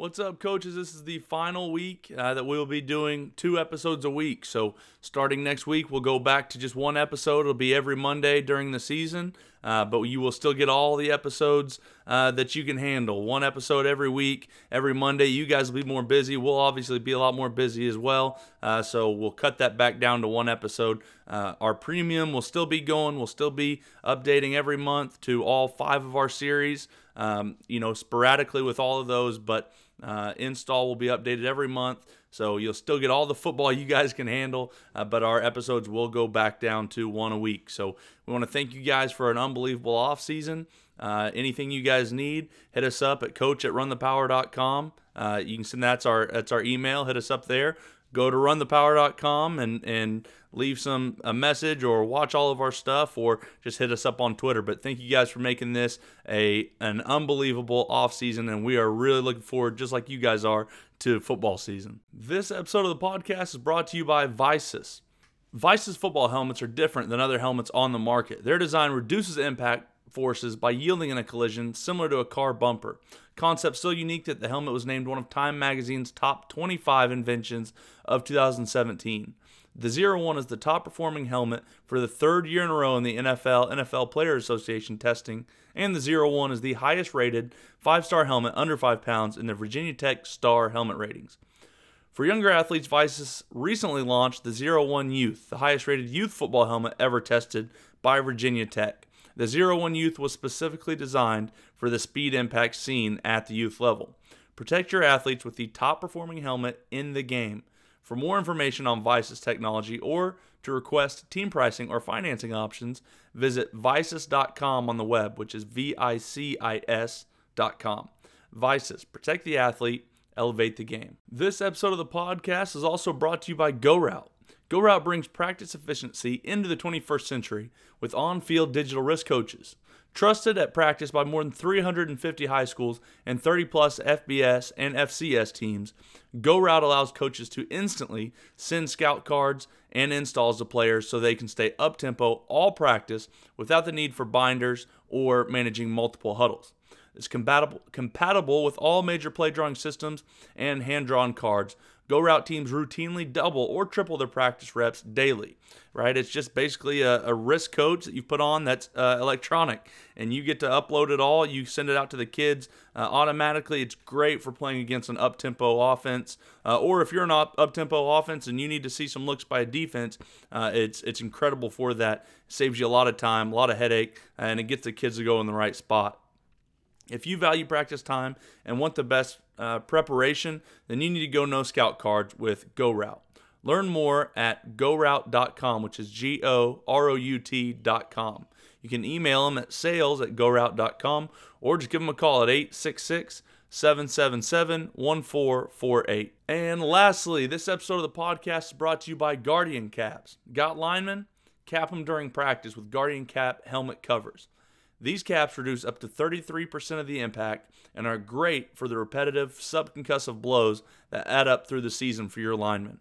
What's up, coaches? This is the final week uh, that we will be doing two episodes a week. So, starting next week, we'll go back to just one episode. It'll be every Monday during the season, uh, but you will still get all the episodes uh, that you can handle. One episode every week, every Monday. You guys will be more busy. We'll obviously be a lot more busy as well. Uh, so, we'll cut that back down to one episode. Uh, our premium will still be going. We'll still be updating every month to all five of our series, um, you know, sporadically with all of those, but uh, install will be updated every month, so you'll still get all the football you guys can handle, uh, but our episodes will go back down to one a week. So we want to thank you guys for an unbelievable off season. Uh, anything you guys need, hit us up at coach at runthepower.com. Uh, you can send that's our that's our email. Hit us up there. Go to runthepower.com and and leave some a message or watch all of our stuff or just hit us up on Twitter. But thank you guys for making this a an unbelievable off season and we are really looking forward just like you guys are to football season. This episode of the podcast is brought to you by VICIS. VICIS football helmets are different than other helmets on the market. Their design reduces impact forces by yielding in a collision similar to a car bumper. Concept so unique that the helmet was named one of Time magazine's top 25 inventions of 2017. The Zero One is the top performing helmet for the third year in a row in the NFL NFL Player Association testing, and the Zero One is the highest rated five star helmet under five pounds in the Virginia Tech Star helmet ratings. For younger athletes, VICIS recently launched the Zero One Youth, the highest rated youth football helmet ever tested by Virginia Tech. The Zero One Youth was specifically designed for the speed impact seen at the youth level. Protect your athletes with the top performing helmet in the game. For more information on Vice's technology or to request team pricing or financing options, visit vicis.com on the web, which is V I C I S.com. VICIS, protect the athlete, elevate the game. This episode of the podcast is also brought to you by GoRoute. GoRoute brings practice efficiency into the 21st century with on field digital wrist coaches. Trusted at practice by more than 350 high schools and 30 plus FBS and FCS teams, GoRoute allows coaches to instantly send scout cards and installs to players so they can stay up tempo all practice without the need for binders or managing multiple huddles. It's compatible, compatible with all major play drawing systems and hand drawn cards, GoRoute teams routinely double or triple their practice reps daily, right? It's just basically a, a wrist coach that you put on that's uh, electronic and you get to upload it all. You send it out to the kids uh, automatically. It's great for playing against an up tempo offense. Uh, or if you're an up tempo offense and you need to see some looks by a defense, uh, it's, it's incredible for that. It saves you a lot of time, a lot of headache, and it gets the kids to go in the right spot. If you value practice time and want the best uh, preparation, then you need to go no scout cards with GoRoute. Learn more at goroute.com, which is G O R O U T.com. You can email them at sales at goroute.com or just give them a call at 866 777 1448. And lastly, this episode of the podcast is brought to you by Guardian Caps. Got linemen? Cap them during practice with Guardian Cap helmet covers. These caps reduce up to 33% of the impact and are great for the repetitive subconcussive blows that add up through the season for your linemen.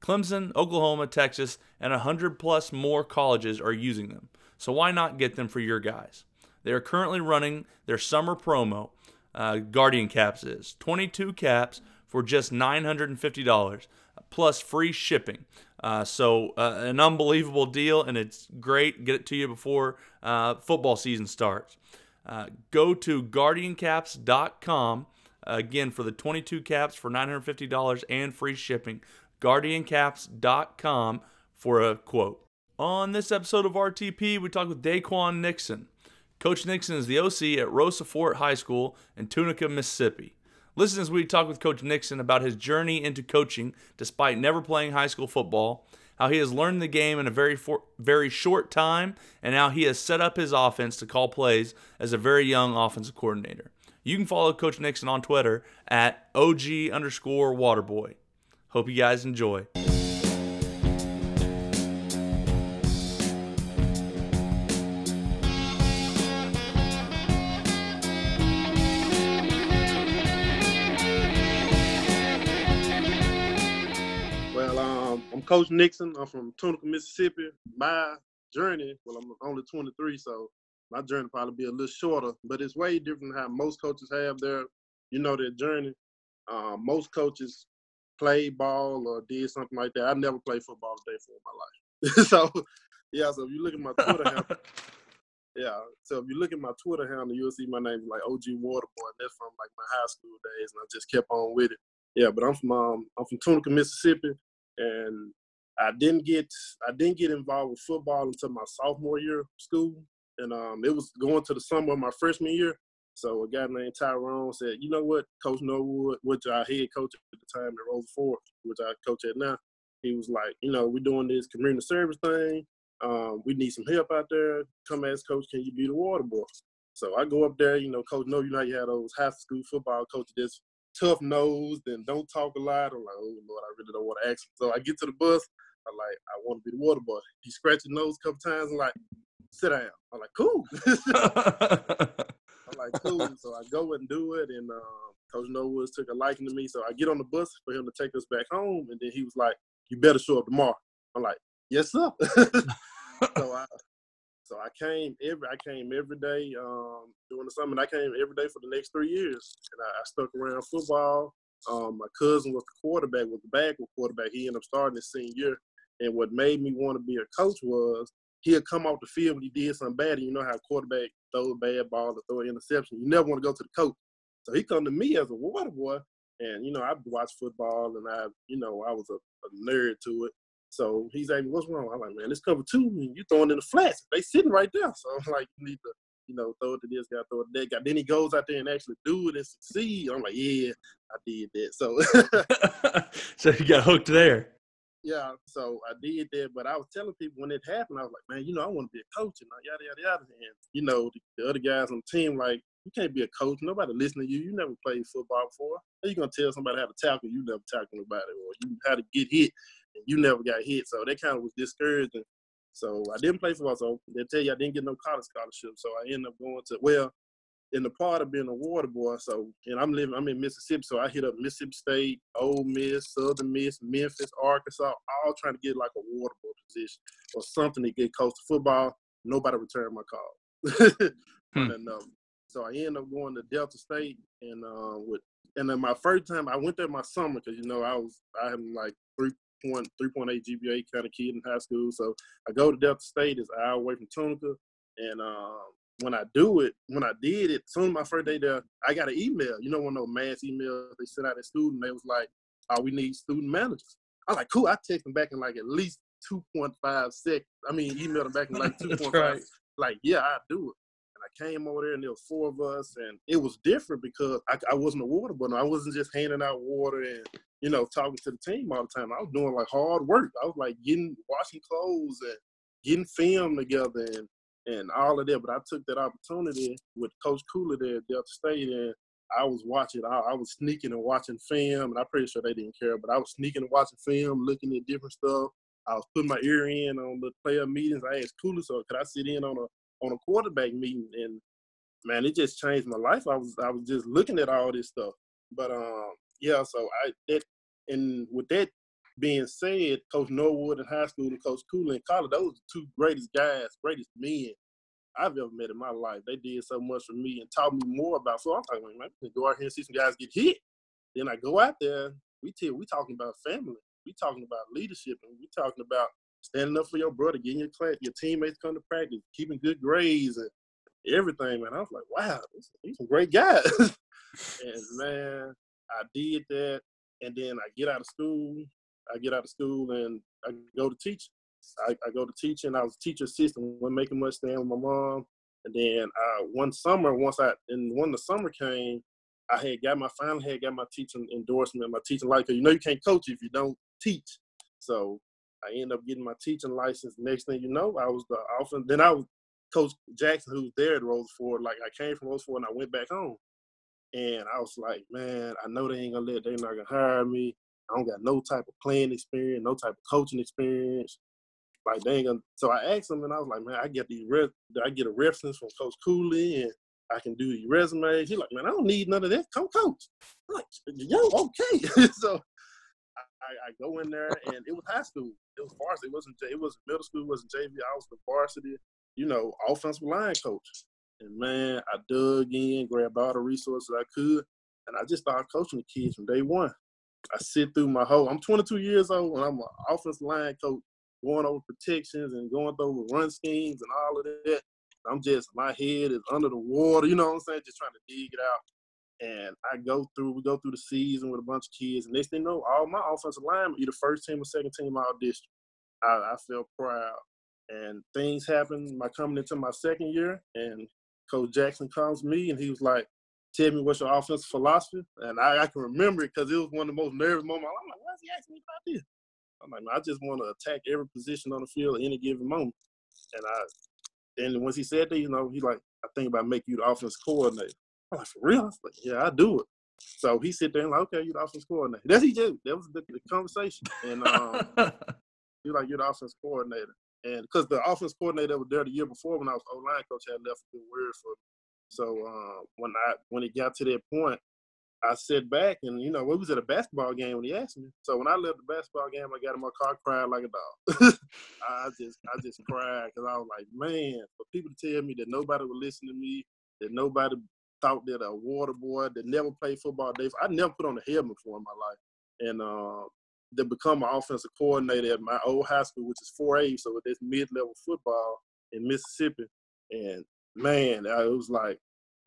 Clemson, Oklahoma, Texas, and 100 plus more colleges are using them, so why not get them for your guys? They are currently running their summer promo, uh, Guardian Caps is 22 caps for just $950 plus free shipping. Uh, so uh, an unbelievable deal, and it's great. Get it to you before uh, football season starts. Uh, go to guardiancaps.com again for the 22 caps for $950 and free shipping. Guardiancaps.com for a quote. On this episode of RTP, we talk with Daquan Nixon. Coach Nixon is the OC at Rosa Fort High School in Tunica, Mississippi. Listen as we talk with Coach Nixon about his journey into coaching despite never playing high school football, how he has learned the game in a very for, very short time, and how he has set up his offense to call plays as a very young offensive coordinator. You can follow Coach Nixon on Twitter at OG underscore Waterboy. Hope you guys enjoy. Coach Nixon. I'm from Tunica, Mississippi. My journey, well, I'm only 23, so my journey probably be a little shorter, but it's way different than how most coaches have their, you know, their journey. Um, most coaches play ball or did something like that. I never played football a day for my life. so yeah, so if you look at my Twitter handle, yeah. So if you look at my Twitter handle, you'll see my name is like OG Waterboy. That's from like my high school days, and I just kept on with it. Yeah, but I'm from um, I'm from Tunica, Mississippi, and I didn't get I didn't get involved with football until my sophomore year of school, and um, it was going to the summer of my freshman year. So a guy named Tyrone said, "You know what, Coach Norwood, which our head coach at the time at Rosa Fort, which I coach at now, he was like, you know, we're doing this community service thing. Um, we need some help out there. Come ask coach, can you be the water boy? So I go up there, you know, coach know you know you have those high school football coaches that's tough nosed and don't talk a lot. I'm like, oh Lord, I really don't want to ask him. So I get to the bus, I'm like, I want to be the water boy. He scratched his nose a couple times and like, sit down. I'm like, cool. I'm like, cool. so I go and do it and um, Coach Norwoods took a liking to me. So I get on the bus for him to take us back home and then he was like, You better show up tomorrow. I'm like, Yes, sir. so I so I came every I came every day um, during the summer. And I came every day for the next three years, and I, I stuck around football. Um, my cousin was the quarterback, was the backup quarterback. He ended up starting his senior year, and what made me want to be a coach was he'll come off the field when he did something bad. And you know how a quarterback throw a bad ball or throw an interception. You never want to go to the coach. So he come to me as a water boy, and you know I watched football, and I, you know, I was a, a nerd to it. So he's like, "What's wrong?" I'm like, "Man, this cover two, and you throwing in the flats. They sitting right there." So I'm like, "You need to, you know, throw it to this guy, throw it to that guy." Then he goes out there and actually do it and succeed. I'm like, "Yeah, I did that." So, so you got hooked there. Yeah, so I did that, but I was telling people when it happened, I was like, "Man, you know, I want to be a coach," and yada yada yada. And you know, the, the other guys on the team like, "You can't be a coach. Nobody listening to you. You never played football before. How you gonna tell somebody how to tackle? You never tackled nobody, or you how to get hit." And you never got hit. So that kind of was discouraging. So I didn't play football. So they tell you I didn't get no college scholarship. So I ended up going to well, in the part of being a water boy. So and I'm living, I'm in Mississippi. So I hit up Mississippi State, Ole Miss, Southern Miss, Memphis, Arkansas, all trying to get like a water boy position or something to get close to football. Nobody returned my call. hmm. and, um, so I ended up going to Delta State and uh, with and then my first time I went there my summer because you know I was I had like three point three point eight GPA kind of kid in high school. So I go to Delta State, it's an hour away from Tunica, and um, when I do it, when I did it, soon my first day there, I got an email. You know, one of those mass emails they sent out at student. They was like, "Oh, we need student managers." I was like, "Cool." I text them back in like at least two point five seconds. I mean, emailed them back in like two point five. Like, yeah, I do it. I came over there, and there was four of us, and it was different because I, I wasn't a water boy. I wasn't just handing out water and you know, talking to the team all the time. I was doing like hard work. I was like getting washing clothes and getting film together and and all of that. But I took that opportunity with Coach Cooley there at Delta State and I was watching. I, I, was sneaking and watching film, and I'm pretty sure they didn't care. But I was sneaking and watching film, looking at different stuff. I was putting my ear in on the player meetings. I asked Cooley, so could I sit in on a on a quarterback meeting? And man, it just changed my life. I was I was just looking at all this stuff. But um, yeah, so I that and with that being said, Coach Norwood in high school and Coach Cooley in college, those two greatest guys, greatest men I've ever met in my life. They did so much for me and taught me more about. So I'm talking, man, I go out here and see some guys get hit. Then I go out there, we tell we talking about family, we talking about leadership, and we talking about standing up for your brother, getting your class, your teammates come to practice, keeping good grades and everything, man. I was like, wow, these some great guys. and man, I did that, and then I get out of school. I get out of school and I go to teach. I, I go to teaching. I was a teacher assistant, wasn't making much staying with my mom. And then uh, one summer, once I and when the summer came, I had got my finally had got my teaching endorsement, my teaching license. You know, you can't coach if you don't teach. So I ended up getting my teaching license. Next thing you know, I was the often then I was Coach Jackson, who was there at Rosa Fort. Like I came from Rosa Fort and I went back home. And I was like, man, I know they ain't gonna let, they're not gonna hire me. I don't got no type of playing experience, no type of coaching experience. Like they ain't gonna. So I asked them, and I was like, man, I get the I get a reference from Coach Cooley, and I can do your resume. He's like, man, I don't need none of that. Come coach. I'm like, yo, okay. so I, I, go in there, and it was high school. It was varsity. It wasn't. It was middle school. It wasn't JV. I was the varsity. You know, offensive line coach. And man, I dug in, grabbed all the resources I could. and I just started coaching the kids from day one. I sit through my whole. I'm 22 years old, and I'm an offensive line coach, going over protections and going over run schemes and all of that. I'm just my head is under the water, you know what I'm saying? Just trying to dig it out. And I go through, we go through the season with a bunch of kids, and next thing you know, all my offensive linemen, either first team or second team all district. I, I feel proud. And things happened. My coming into my second year, and Coach Jackson comes me, and he was like, "Tell me what's your offensive philosophy." And I, I can remember it because it was one of the most nervous moments. I'm like, "Why's he asking me about this?" I'm like, "I just want to attack every position on the field at any given moment." And I, and once he said that, you know, he's like, "I think about making you the offense coordinator." I'm like, "For real?" I was like, "Yeah, I do it." So he sit there and like, "Okay, you're the offense coordinator." That's he did. That was the, the conversation, and um, he like, "You're the offense coordinator." And because the offense coordinator that was there the year before when I was O line coach had left a good word for me. So uh, when I when it got to that point, I sat back and you know we was at a basketball game when he asked me. So when I left the basketball game, I got in my car, crying like a dog. I just I just cried because I was like, man, for people to tell me that nobody would listen to me, that nobody thought that a water boy that never played football, Dave, I never put on a helmet before in my life, and uh, to become an offensive coordinator at my old high school, which is 4A, so it's mid-level football in Mississippi. And man, it was like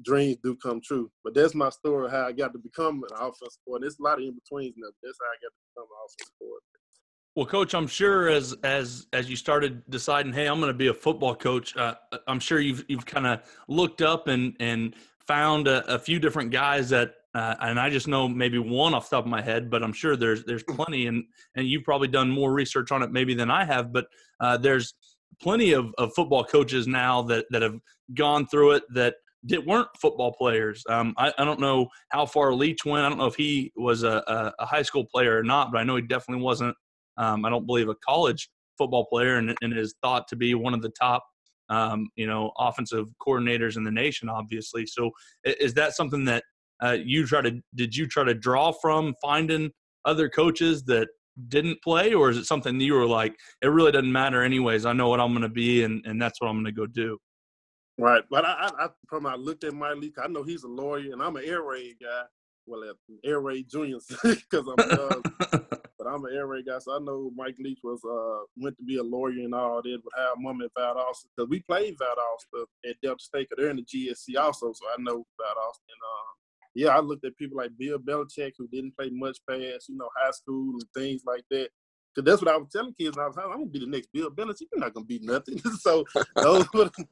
dreams do come true. But that's my story of how I got to become an offensive coordinator. There's a lot of in betweens now. That's how I got to become an offensive coordinator. Well, coach, I'm sure as as as you started deciding, hey, I'm going to be a football coach. Uh, I'm sure you've you've kind of looked up and and found a, a few different guys that uh, and I just know maybe one off the top of my head, but I'm sure there's there's plenty, and and you've probably done more research on it maybe than I have. But uh, there's plenty of, of football coaches now that that have gone through it that that weren't football players. Um, I, I, don't know how far Leach went. I don't know if he was a, a, a high school player or not, but I know he definitely wasn't. Um, I don't believe a college football player, and, and is thought to be one of the top um, you know, offensive coordinators in the nation, obviously. So, is that something that uh, you try to did you try to draw from finding other coaches that didn't play? Or is it something you were like it really doesn't matter anyways. I know what i'm going to be and, and that's what i'm going to go do right but i i, from i looked at mike leach i know he's a lawyer and i'm an air raid guy. Well air raid juniors because i'm uh, but i'm an air raid guy so i know mike leach was uh went to be a lawyer and all that with Hal Mumme and Valdosta because we played Valdosta at delta state they're in the gsc also so i know Valdosta and uh yeah, I looked at people like Bill Belichick who didn't play much past, you know, high school and things like that. Because that's what I was telling kids. I was, I'm gonna be the next Bill Belichick. You're not gonna be nothing. so those were the,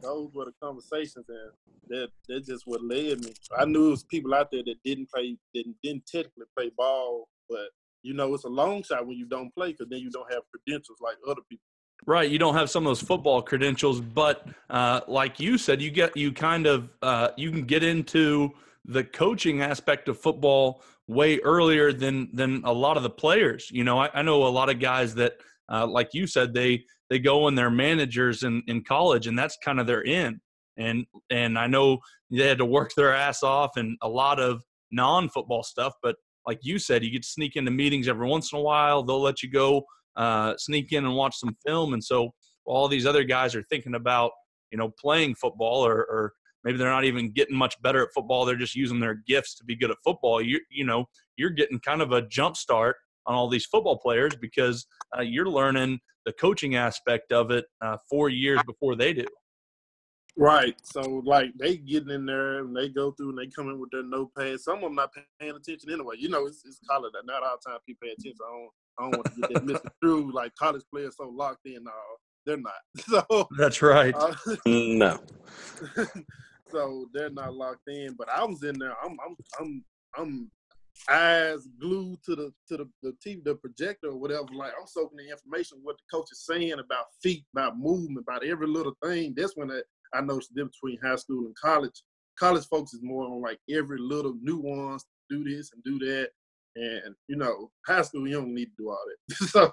those were the conversations, and that just what led me. I knew it was people out there that didn't play, didn't technically play ball, but you know, it's a long shot when you don't play because then you don't have credentials like other people. Right, you don't have some of those football credentials, but uh, like you said, you get you kind of uh, you can get into the coaching aspect of football way earlier than than a lot of the players. You know, I, I know a lot of guys that, uh, like you said, they they go and they're managers in in college, and that's kind of their end. And and I know they had to work their ass off and a lot of non football stuff, but like you said, you get to sneak into meetings every once in a while. They'll let you go uh, sneak in and watch some film, and so all these other guys are thinking about you know playing football or, or maybe they're not even getting much better at football they're just using their gifts to be good at football you you know you're getting kind of a jump start on all these football players because uh, you're learning the coaching aspect of it uh, four years before they do right so like they getting in there and they go through and they come in with their notepad some of them not paying attention anyway you know it's, it's college not all the time people pay attention i don't I don't want to get that misconstrued. Like college players so locked in. Uh, they're not. So that's right. Uh, no. so they're not locked in. But I was in there. I'm I'm I'm I'm eyes glued to the to the, the TV, the projector or whatever. Like I'm soaking the information what the coach is saying about feet, about movement, about every little thing. That's when I, I noticed the difference between high school and college. College folks is more on like every little nuance, do this and do that. And you know, high school you don't need to do all that. so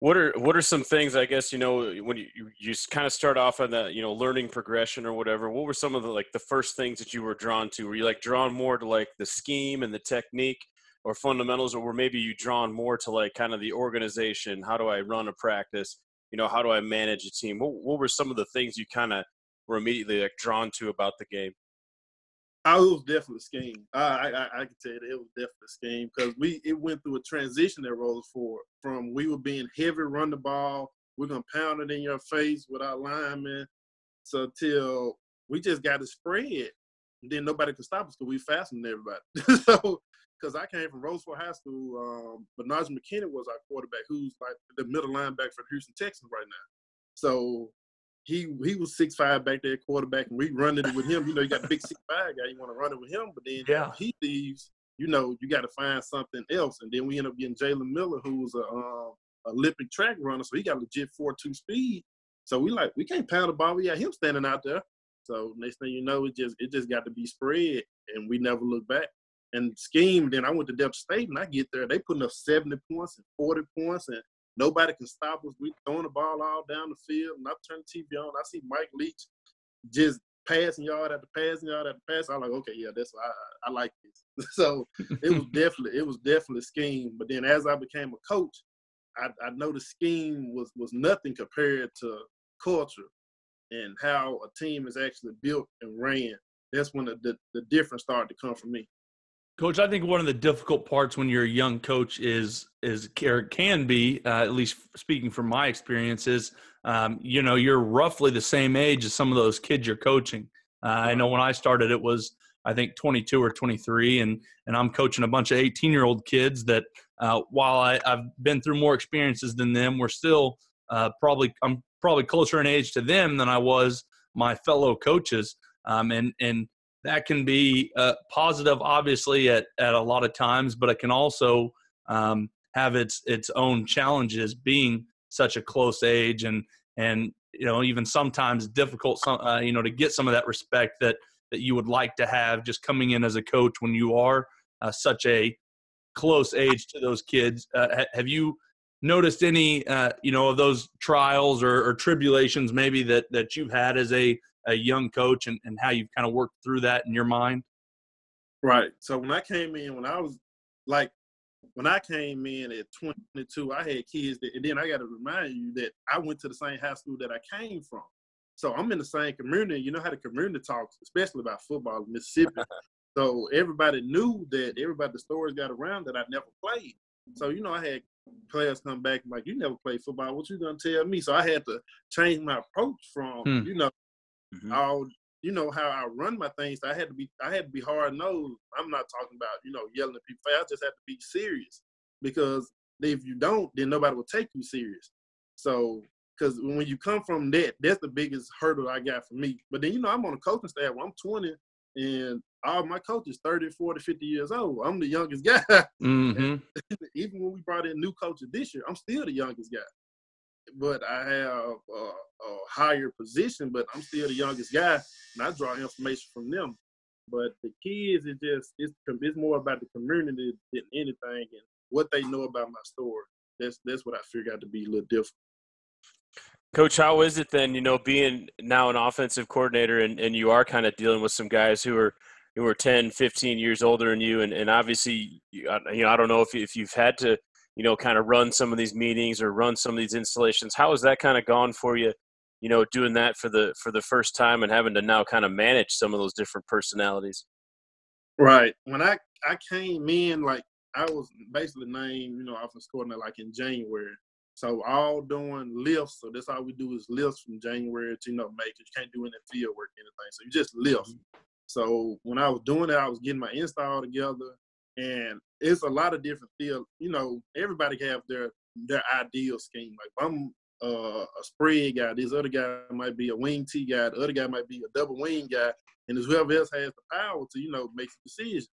what are what are some things I guess you know when you you, you kind of start off on the you know learning progression or whatever? What were some of the like the first things that you were drawn to? Were you like drawn more to like the scheme and the technique or fundamentals, or were maybe you drawn more to like kind of the organization? How do I run a practice? You know, how do I manage a team? What, what were some of the things you kind of were immediately like drawn to about the game? Oh, it was definitely scheme. I, I, I can tell you that it was definitely scheme because we it went through a transition that Rosa Fort from we were being heavy run the ball, we're gonna pound it in your face with our linemen, so till we just got to spread. Then nobody could stop us because we faster than everybody. so because I came from Roseville High School, um, Bernard McKinney was our quarterback, who's like the middle linebacker for the Houston Texans right now. So he he was six five back there quarterback, and we running it with him. You know, you got a big six five guy, you want to run it with him, but then yeah. he leaves. You know, you got to find something else, and then we end up getting Jalen Miller, who was a um, Olympic track runner, so he got legit four two speed. So we like we can't pound the ball. We got him standing out there. So next thing you know, it just it just got to be spread, and we never look back. And scheme. Then I went to Delta State, and I get there, they putting up seventy points and forty points, and Nobody can stop us. We throwing the ball all down the field, and I turn the TV on. I see Mike Leach just passing yard after passing yard after pass. I'm like, okay, yeah, that's I, I like this. so it was definitely it was definitely scheme. But then as I became a coach, I, I know the scheme was was nothing compared to culture and how a team is actually built and ran. That's when the, the, the difference started to come for me. Coach, I think one of the difficult parts when you're a young coach is is or can be, uh, at least speaking from my experiences, um, you know, you're roughly the same age as some of those kids you're coaching. Uh, I know when I started, it was I think 22 or 23, and and I'm coaching a bunch of 18 year old kids that, uh, while I, have been through more experiences than them, we're still uh, probably I'm probably closer in age to them than I was my fellow coaches. Um, and and that can be uh, positive, obviously, at, at a lot of times, but it can also um, have its its own challenges being such a close age and and you know even sometimes difficult some uh, you know to get some of that respect that that you would like to have just coming in as a coach when you are uh, such a close age to those kids. Uh, have you noticed any uh, you know of those trials or, or, tribulations maybe that that you've had as a a young coach and, and how you've kind of worked through that in your mind? Right. So when I came in, when I was like, when I came in at 22, I had kids that, and then I got to remind you that I went to the same high school that I came from. So I'm in the same community. You know how the community talks, especially about football in Mississippi. so everybody knew that everybody, the stories got around that I never played. So, you know, I had players come back and like, you never played football. What you gonna tell me? So I had to change my approach from, hmm. you know, mm-hmm. I'll you know how I run my things. I had to be I had to be hard nosed. I'm not talking about you know yelling at people. I just had to be serious because if you don't, then nobody will take you serious. So because when you come from that, that's the biggest hurdle I got for me. But then you know I'm on a coaching staff. I'm 20 and all my coaches 30, 40, 50 years old. I'm the youngest guy. Mm-hmm. Even when we brought in new coaches this year, I'm still the youngest guy but I have a, a, higher position, but I'm still the youngest guy, and I draw information from them. But the kids, it just it's it's more about the community than anything, and what they know about my story. That's that's what I figured out to be a little different. Coach, how is it then? You know, being now an offensive coordinator, and, and you are kind of dealing with some guys who are who are 10, 15 years older than you, and, and obviously, you, you know, I don't know if if you've had to you know, kind of run some of these meetings or run some of these installations. How has that kind of gone for you? You know, doing that for the for the first time and having to now kind of manage some of those different personalities. Right. When I I came in, like I was basically named, you know, offense coordinator like in January. So all doing lifts. So that's all we do is lifts from January to you know May. You can't do any field work, anything. So you just lift. Mm-hmm. So when I was doing it, I was getting my install together and it's a lot of different field. You know, everybody have their their ideal scheme. Like I'm uh, a spread guy, this other guy might be a wing T guy, the other guy might be a double wing guy, and there's whoever else has the power to you know make a decision.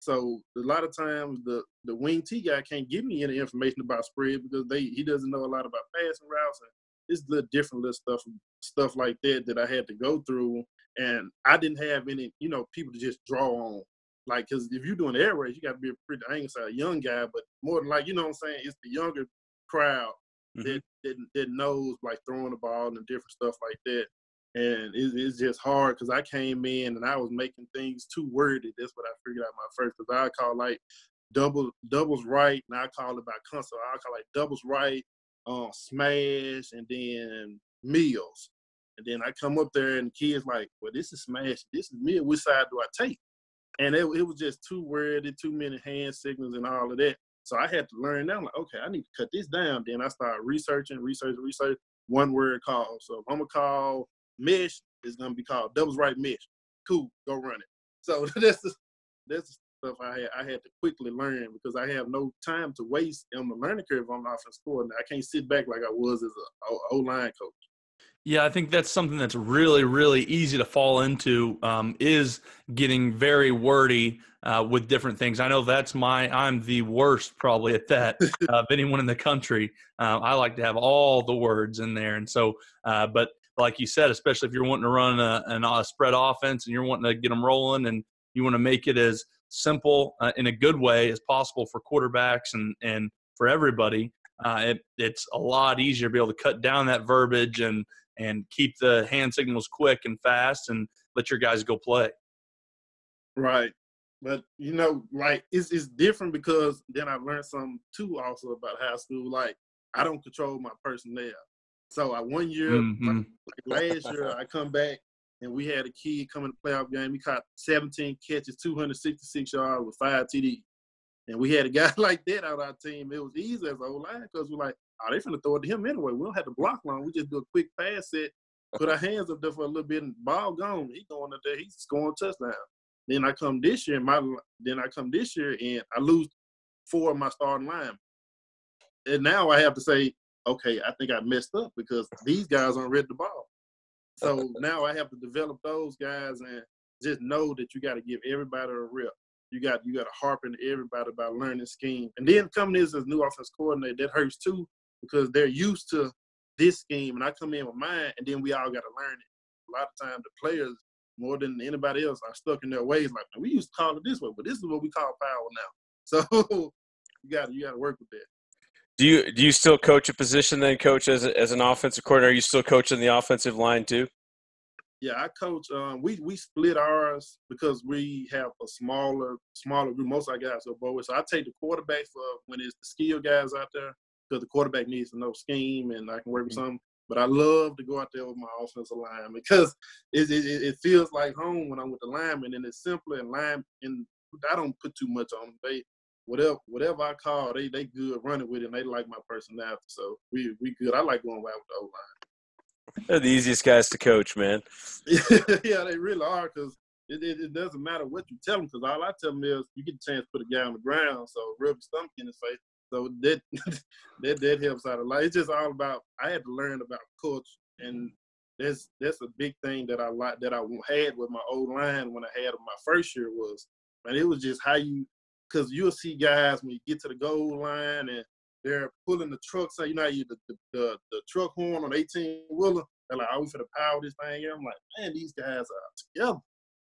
So a lot of times the the wing T guy can't give me any information about spread because they he doesn't know a lot about passing routes and it's little different little stuff stuff like that that I had to go through and I didn't have any you know people to just draw on like, cause if you're doing air raid, you got to be a pretty, I ain't say a young guy, but more than like, you know what I'm saying? It's the younger crowd mm-hmm. that, that, that knows like throwing the ball and different stuff like that. And it, it's just hard because I came in and I was making things too wordy. That's what I figured out my first. Cause I call like double doubles right, and I call it by console. I call like doubles right, um, smash, and then meals. And then I come up there and the kids like, well, this is smash, this is meal. Which side do I take? And it, it was just too wordy, too many hand signals and all of that. So I had to learn that. I'm like, okay, I need to cut this down. Then I started researching, researching, research. One word call. So if I'm gonna call mesh, it's gonna be called doubles right mesh. Cool, go run it. So that's the, that's the stuff I had I had to quickly learn because I have no time to waste on the learning curve on the offense coordinator. I can't sit back like I was as a O line coach. Yeah, I think that's something that's really, really easy to fall into. Um, is getting very wordy uh, with different things. I know that's my. I'm the worst probably at that of anyone in the country. Uh, I like to have all the words in there, and so. Uh, but like you said, especially if you're wanting to run a, an, a spread offense and you're wanting to get them rolling, and you want to make it as simple uh, in a good way as possible for quarterbacks and and for everybody. Uh, it, it's a lot easier to be able to cut down that verbiage and and keep the hand signals quick and fast and let your guys go play. Right. But you know, like it's it's different because then I learned something too also about high school. Like I don't control my personnel. So I one year, mm-hmm. like last year, I come back and we had a kid come in the playoff game. He caught 17 catches, 266 yards with five TD. And we had a guy like that on our team. It was easy as a whole line because we're like, oh, they finna throw it to him anyway. We don't have to block long. We just do a quick pass set, put our hands up there for a little bit, and ball gone. He going up there, he's scoring touchdown. Then I come this year, my then I come this year and I lose four of my starting line. And now I have to say, okay, I think I messed up because these guys aren't ready to ball. So now I have to develop those guys and just know that you got to give everybody a rep you got you got to harpen everybody about learning scheme. And then coming in as new offense coordinator, that hurts too because they're used to this scheme, and I come in with mine, and then we all got to learn it. A lot of times, the players more than anybody else are stuck in their ways. Like we used to call it this way, but this is what we call power now. So you gotta you got to work with that. Do you do you still coach a position then, coach, as a, as an offensive coordinator? Are you still coaching the offensive line too? Yeah, I coach. Um, we we split ours because we have a smaller smaller group. Most of our guys are boys. So I take the quarterback for when it's the skill guys out there because the quarterback needs to know scheme and I can work with mm-hmm. some. But I love to go out there with my offensive line because it, it, it feels like home when I'm with the linemen and it's simpler and line and I don't put too much on them. They whatever whatever I call, they they good running with it and they like my personality. So we we good. I like going out with the O line. They're the easiest guys to coach, man. yeah, they really are because it, it, it, doesn't matter what you tell them because all I tell them is you get a chance to put a guy on the ground, so rub your stomach in his face. So that that that helps out a lot. It's just all about I had to learn about coach, and mm-hmm. that's that's a big thing that I like that I had with my old line when I had my first year was, and it was just how you because you'll see guys when you get to the goal line and they're pulling the trucks. So you know, you the, the, the, the truck horn on 18 wheeler. They're like, "Oh, we for the power this thing." Here. I'm like, man, these guys are together.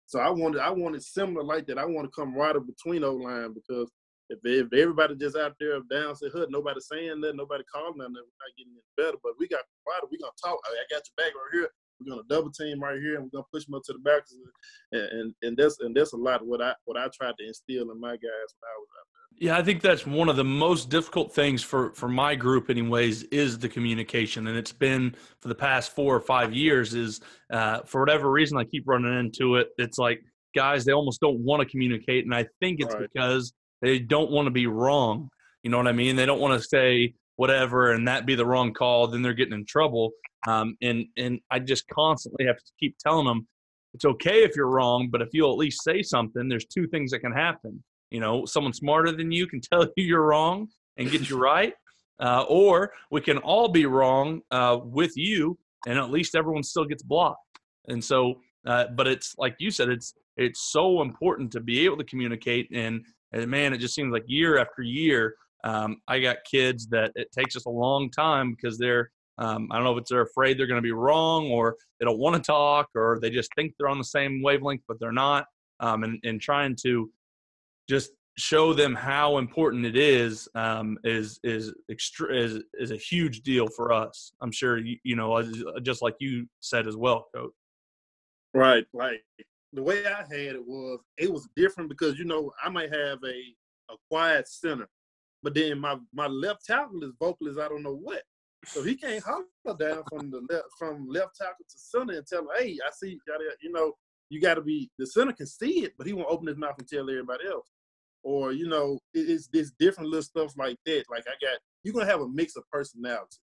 So I wanted, I wanted similar like that. I want to come right up between O line because if, if everybody just out there down say hood, nobody saying that, nobody calling nothing, we're not getting any better. But we got provided, we gonna talk. I got your back right here. We're gonna double team right here, and we're gonna push them up to the back. And, and and that's and that's a lot of what I what I tried to instill in my guys when I was out there. Yeah, I think that's one of the most difficult things for for my group, anyways, is the communication, and it's been for the past four or five years. Is uh, for whatever reason I keep running into it. It's like guys they almost don't want to communicate, and I think it's right. because they don't want to be wrong. You know what I mean? They don't want to say whatever and that be the wrong call. Then they're getting in trouble. Um, and and I just constantly have to keep telling them it's okay if you're wrong, but if you'll at least say something, there's two things that can happen you know, someone smarter than you can tell you you're wrong and get you right, uh, or we can all be wrong uh, with you, and at least everyone still gets blocked. And so, uh, but it's like you said, it's it's so important to be able to communicate. And, and man, it just seems like year after year, um, I got kids that it takes us a long time because they're um, I don't know if it's they're afraid they're going to be wrong or they don't want to talk or they just think they're on the same wavelength, but they're not. Um, and, and trying to just show them how important it is um, is is extra is is a huge deal for us. I'm sure you, you know just like you said as well, coach. Right, like the way I had it was it was different because you know I might have a a quiet center, but then my my left tackle is vocal as I don't know what. So he can't holler down from the left from left tackle to center and tell him, "Hey, I see you got You know, you got to be the center can see it, but he won't open his mouth and tell everybody else. Or you know, it, it's this different little stuff like that. Like I got, you're gonna have a mix of personalities,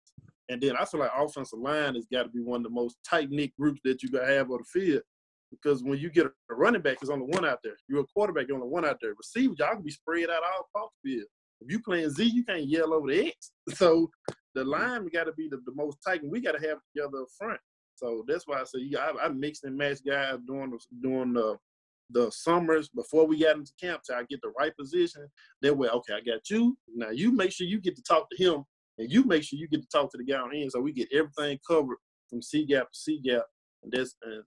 and then I feel like offensive line has got to be one of the most tight knit groups that you gotta have on the field. Because when you get a running back, there's only one out there. You're a quarterback, you're only one out there. Receiver, y'all can be spread out all across the field. If you playing Z, you can't yell over the X. So the mm-hmm. line got to be the, the most tight, and we got to have together up front. So that's why I say yeah, I, I mixed and matched guys during the during the the summers before we got into camp till I get the right position. That way, okay, I got you. Now you make sure you get to talk to him, and you make sure you get to talk to the guy on end, so we get everything covered from C gap to C gap. And that's and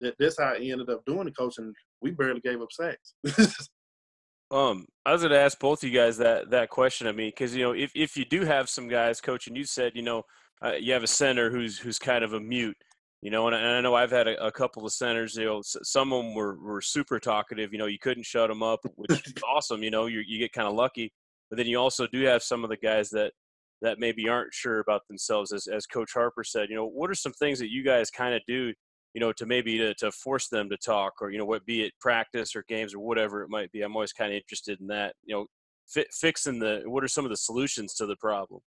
that, that's how he ended up doing the coaching. We barely gave up sacks. Um, I was going to ask both of you guys that that question. I mean, because you know, if if you do have some guys coaching, you said you know uh, you have a center who's who's kind of a mute, you know, and, and I know I've had a, a, couple of centers. You know, some of them were were super talkative. You know, you couldn't shut them up, which is awesome. You know, you you get kind of lucky, but then you also do have some of the guys that that maybe aren't sure about themselves. As as Coach Harper said, you know, what are some things that you guys kind of do you know, to maybe to, to force them to talk or, you know, what be it practice or games or whatever it might be. I'm always kind of interested in that, you know, fi- fixing the, what are some of the solutions to the problem?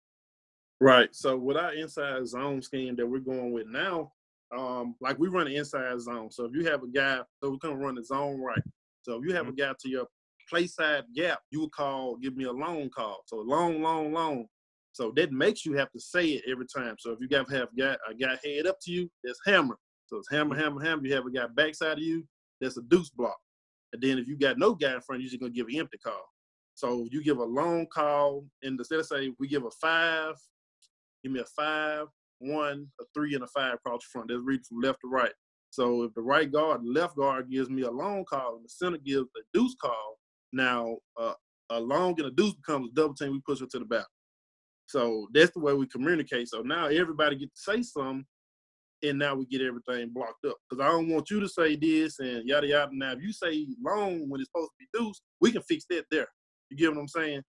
Right. So with our inside zone scheme that we're going with now, um, like we run an inside zone. So if you have a guy, so we're gonna run the zone right. So if you have mm-hmm. a guy to your play side gap, you would call, give me a long call. So long, long, long. So that makes you have to say it every time. So if you got have got a guy head up to you, that's hammer. So it's hammer, hammer, hammer. You have a guy backside of you, that's a deuce block. And then if you got no guy in front, you're just gonna give an empty call. So you give a long call, and instead of say we give a five, give me a five, one, a three, and a five across the front. That's reading from left to right. So if the right guard, left guard gives me a long call, and the center gives a deuce call, now uh, a long and a deuce becomes a double team. We push it to the back. So that's the way we communicate. So now everybody get to say something, and now we get everything blocked up. Because I don't want you to say this and yada yada. Now, if you say long when it's supposed to be deuce, we can fix that there. You get what I'm saying?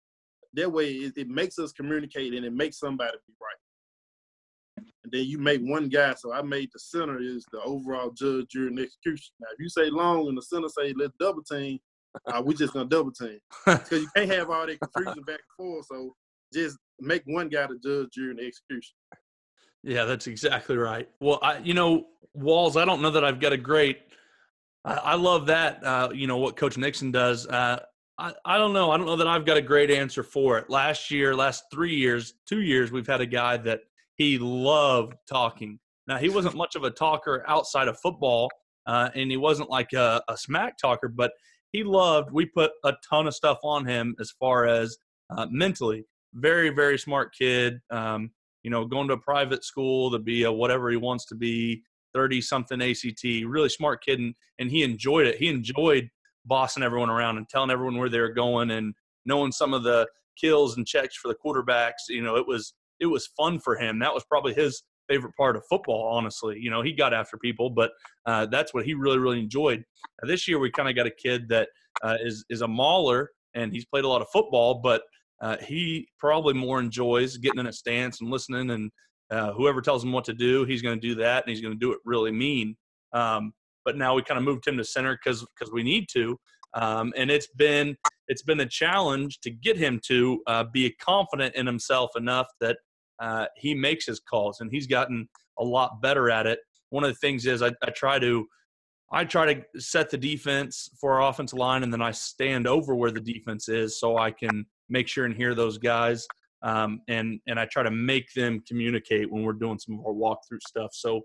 That way, it, it makes us communicate and it makes somebody be right. And then you make one guy. So I made the center is the overall judge, jury, and execution. Now, if you say long and the center say let's double team, uh, we just gonna double team because you can't have all that confusion back and forth. So just make one guy the judge, jury, and execution. Yeah, that's exactly right. Well, I, you know, Walls, I don't know that I've got a great. I, I love that. Uh, you know what Coach Nixon does. Uh, I, I don't know. I don't know that I've got a great answer for it. Last year, last three years, two years, we've had a guy that he loved talking. Now he wasn't much of a talker outside of football, uh, and he wasn't like a, a, smack talker, but he loved. We put a ton of stuff on him as far as uh, mentally. Very, very smart kid. Um, you know, going to a private school to be a whatever he wants to be, 30 something ACT, really smart kid. And, and he enjoyed it. He enjoyed bossing everyone around and telling everyone where they were going and knowing some of the kills and checks for the quarterbacks. You know, it was, it was fun for him. That was probably his favorite part of football, honestly. You know, he got after people, but uh, that's what he really, really enjoyed. Uh, this year, we kind of got a kid that uh, is is a mauler and he's played a lot of football, but uh, he probably more enjoys getting in a stance and listening and uh, whoever tells him what to do he's going to do that and he's going to do it really mean. Um, but now we kind of moved him to center because because we need to um, and it's been it's been a challenge to get him to uh, be confident in himself enough that uh, he makes his calls and he's gotten a lot better at it. One of the things is I, I try to I try to set the defense for our offensive line, and then I stand over where the defense is so I can make sure and hear those guys. Um, and and I try to make them communicate when we're doing some more walkthrough stuff. So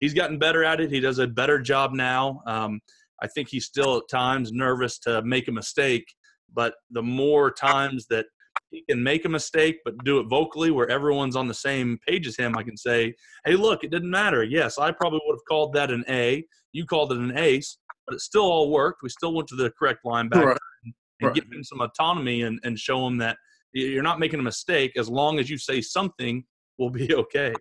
he's gotten better at it. He does a better job now. Um, I think he's still at times nervous to make a mistake, but the more times that he can make a mistake but do it vocally where everyone's on the same page as him, I can say, hey, look, it didn't matter. Yes, I probably would have called that an A. You called it an ace, but it still all worked. We still went to the correct linebacker. Right and right. give them some autonomy and, and show them that you're not making a mistake as long as you say something will be okay.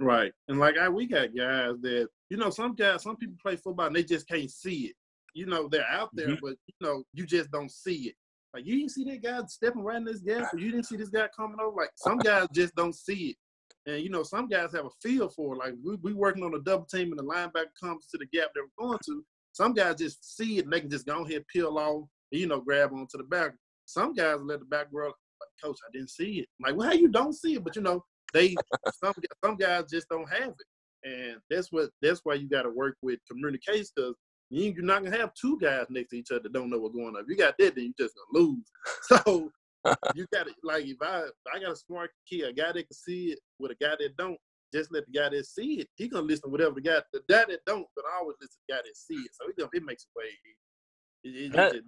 Right. And like I we got guys that you know, some guys some people play football and they just can't see it. You know, they're out there, mm-hmm. but you know, you just don't see it. Like you didn't see that guy stepping right in this gap, or you didn't see this guy coming over. Like some guys just don't see it. And you know, some guys have a feel for it. Like we we working on a double team and the linebacker comes to the gap that we're going to. Some guys just see it and they can just go ahead, peel off, you know, grab onto the back. Some guys let the back roll. Like, Coach, I didn't see it. I'm like, well, how you don't see it? But you know, they some some guys just don't have it, and that's what that's why you got to work with communication because you're not gonna have two guys next to each other that don't know what's going on. If you got that, then you just gonna lose. So you got to like if I I got a smart kid, a guy that can see it with a guy that don't. Just let the guy that see it. He gonna listen to whatever the guy the guy that don't, but I always listen to the guy that see it. So it, it makes it way. It, it, That- it,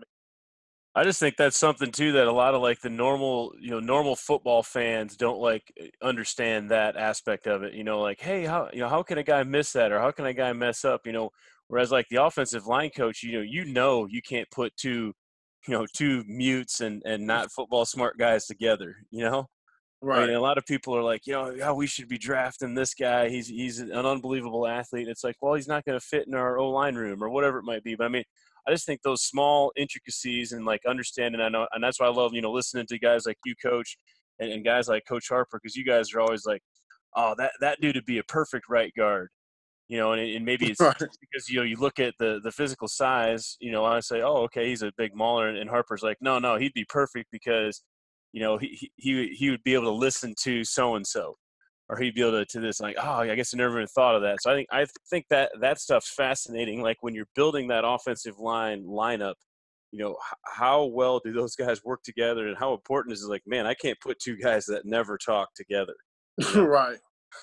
I just think that's something too that a lot of like the normal, you know, normal football fans don't like understand that aspect of it. You know, like, hey, how you know how can a guy miss that or how can a guy mess up? You know, whereas like the offensive line coach, you know, you know you can't put two, you know, two mutes and and not football smart guys together. You know, I right. mean, a lot of people are like, you know, yeah, we should be drafting this guy. He's he's an unbelievable athlete. It's like, well, he's not going to fit in our O line room or whatever it might be. But I mean, I just think those small intricacies and like understanding. I know, and that's why I love you know listening to guys like you, Coach, and, and guys like Coach Harper, because you guys are always like, oh, that that dude would be a perfect right guard. You know, and, and maybe it's Right. because you know you look at the the physical size. You know, I say, oh, okay, he's a big mauler, and Harper's like, no, no, he'd be perfect because you know, he he he he would be able to listen to so and so, or he'd be able to to this like, oh, I guess I never even thought of that. So I think I think that that stuff's fascinating. Like when you're building that offensive line lineup, you know, how well do those guys work together, and how important is it? Like, man, I can't put two guys that never talk together. right.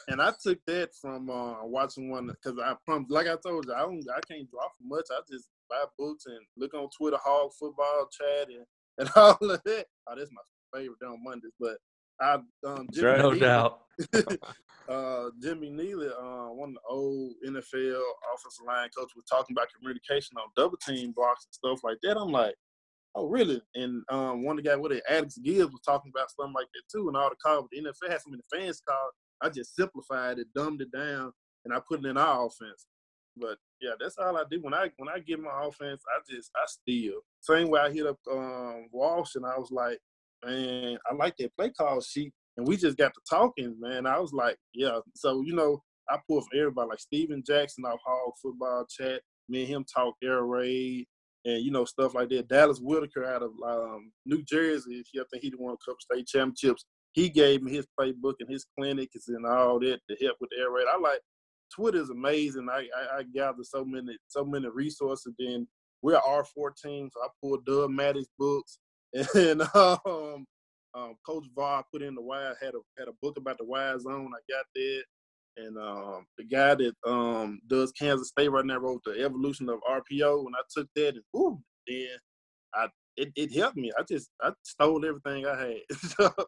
And I took that from uh, watching one because I like I told you, I don't I can't draw for much. I just buy books and look on Twitter, hog football chat and, and all of that. Oh, that's my favorite on Mondays. But I um Jimmy. No Neely- doubt. uh, Jimmy Neely, uh, one of the old NFL offensive line coach, was talking about communication on double team blocks and stuff like that. I'm like, oh, really? And um, one of the guys with it, Alex Gibbs, was talking about something like that too. And all the calls, the NFL had so many fans call. I just simplified it, dumbed it down, and I put it in our offense. But yeah, that's all I do. When I when I get my offense, I just I steal. Same way I hit up um, Walsh, and I was like, man, I like that play call sheet and we just got to talking, man. I was like, yeah. So you know, I pulled from everybody like Steven Jackson off Hog Football Chat. Me and him talk air raid and you know stuff like that. Dallas Whitaker out of um, New Jersey, I think he won a couple state championships. He gave me his playbook and his clinics and all that to help with the air raid. I like Twitter is amazing. I, I, I gather so many so many resources. Then we're R fourteen, so I pulled Doug Maddox books and um um, Coach Var put in the wire had a had a book about the wire zone. I got that, and um, the guy that um, does Kansas State right now wrote the evolution of RPO. When I took that, and ooh, then I it, it helped me. I just I stole everything I had.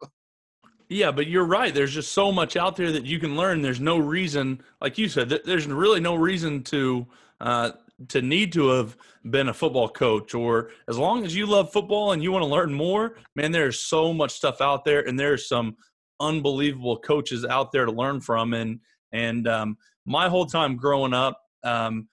Yeah, but you're right. There's just so much out there that you can learn. There's no reason, like you said, th- there's really no reason to uh, to need to have been a football coach. Or as long as you love football and you want to learn more, man, there's so much stuff out there, and there's some unbelievable coaches out there to learn from. And and um, my whole time growing up, um,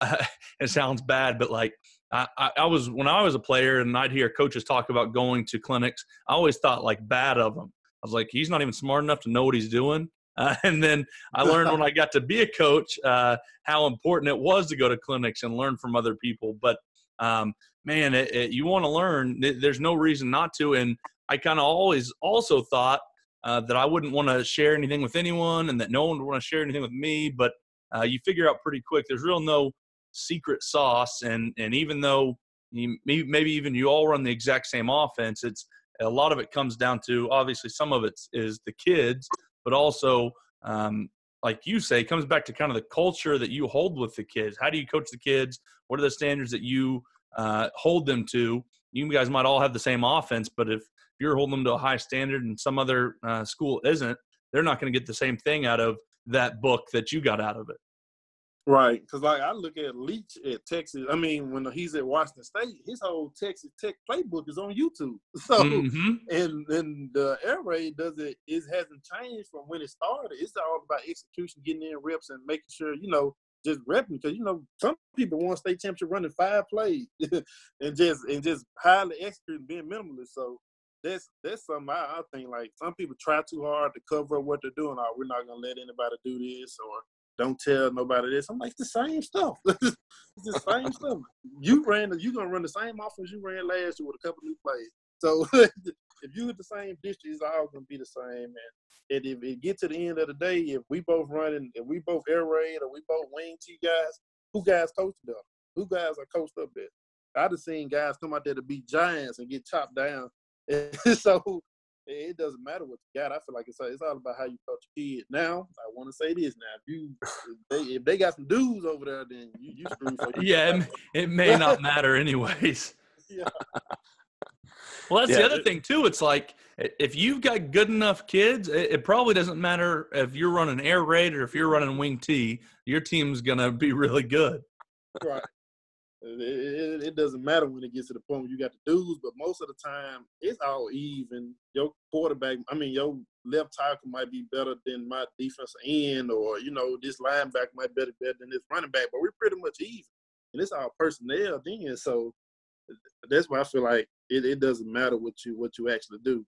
it sounds bad, but like I, I, I was when I was a player and I'd hear coaches talk about going to clinics, I always thought like bad of them. I was like, he's not even smart enough to know what he's doing. Uh, and then I learned when I got to be a coach uh, how important it was to go to clinics and learn from other people. But um, man, it, it, you want to learn. There's no reason not to. And I kind of always also thought uh, that I wouldn't want to share anything with anyone and that no one would want to share anything with me. But uh, you figure out pretty quick there's real no secret sauce. And, and even though you, maybe even you all run the exact same offense, it's a lot of it comes down to obviously some of it is the kids, but also um, like you say, comes back to kind of the culture that you hold with the kids. How do you coach the kids? What are the standards that you uh, hold them to? You guys might all have the same offense, but if you're holding them to a high standard and some other uh, school isn't, they're not going to get the same thing out of that book that you got out of it. Right, because like I look at Leach at Texas. I mean, when he's at Washington State, his whole Texas Tech playbook is on YouTube. So, mm-hmm. and then the air raid does it. It hasn't changed from when it started. It's all about execution, getting in reps, and making sure you know just repping. Because you know some people won state championship running five plays and just and just highly executing, being minimalist. So that's that's something I, I, think like some people try too hard to cover up what they're doing. Oh, we're not gonna let anybody do this or don't tell nobody this. I'm like, the same stuff. it's the same stuff. You ran, you gonna run the same offense you ran last year with a couple new plays. So if you hit the same district, it's all gonna be the same. And, and if it get to the end of the day, if we both running, if we both air raid or we both wing T guys, who guys coached up? Who guys are coached up there? I've seen guys come out there to beat giants and get chopped down. so it doesn't matter what you got. I feel like it's it's all about how you coach your kid. Now, I want to say this. Now, if you if they, if they got some dudes over there, then you you screwed. yeah, it, it, may not matter anyways. yeah. Well, that's yeah. the other thing too. It's like if you've got good enough kids, it, it, probably doesn't matter if you're running air raid or if you're running wing T. Your team's gonna be really good. Right. It, it, doesn't matter when it gets to the point where you got the dudes, but most of the time it's all even. Your quarterback, I mean, your left tackle might be better than my defensive end, or you know, this linebacker might be better, better than this running back, but we're pretty much even. And it's all personnel then. So that's why I feel like it, it doesn't matter what you what you actually do.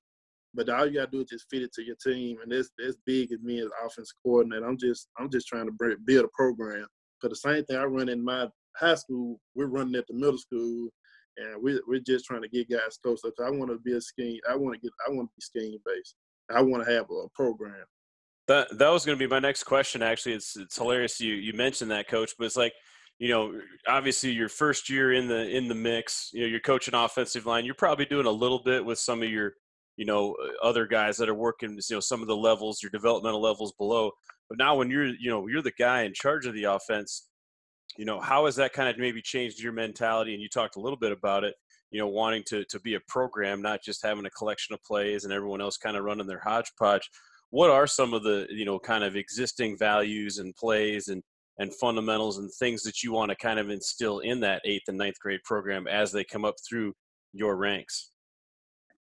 But all you gotta do is just fit it to your team, and that's that's big as me as offense coordinator. I'm just I'm just trying to build a program. Cause the same thing I run in my high school, we're running at the middle school, and we're we're just trying to get guys closer. Cause I want to be a scheme. I want to get. I want to be scheme based. I want to have a program. That that was going to be my next question. Actually, it's it's hilarious you you mentioned that, coach. But it's like you know, obviously your first year in the in the mix, you know, you're coaching offensive line. You're probably doing a little bit with some of your, you know, uh, other guys that are working, you know, some of the levels, your developmental levels below. But now when you're, you know, you're the guy in charge of the offense, you know, how has that kind of maybe changed your mentality? And you talked a little bit about it, you know, wanting to to be a program, not just having a collection of plays and everyone else kind of running their hodgepodge. What are some of the, you know, kind of existing values and plays and and fundamentals and things that you want to kind of instill in that eighth and ninth grade program as they come up through your ranks?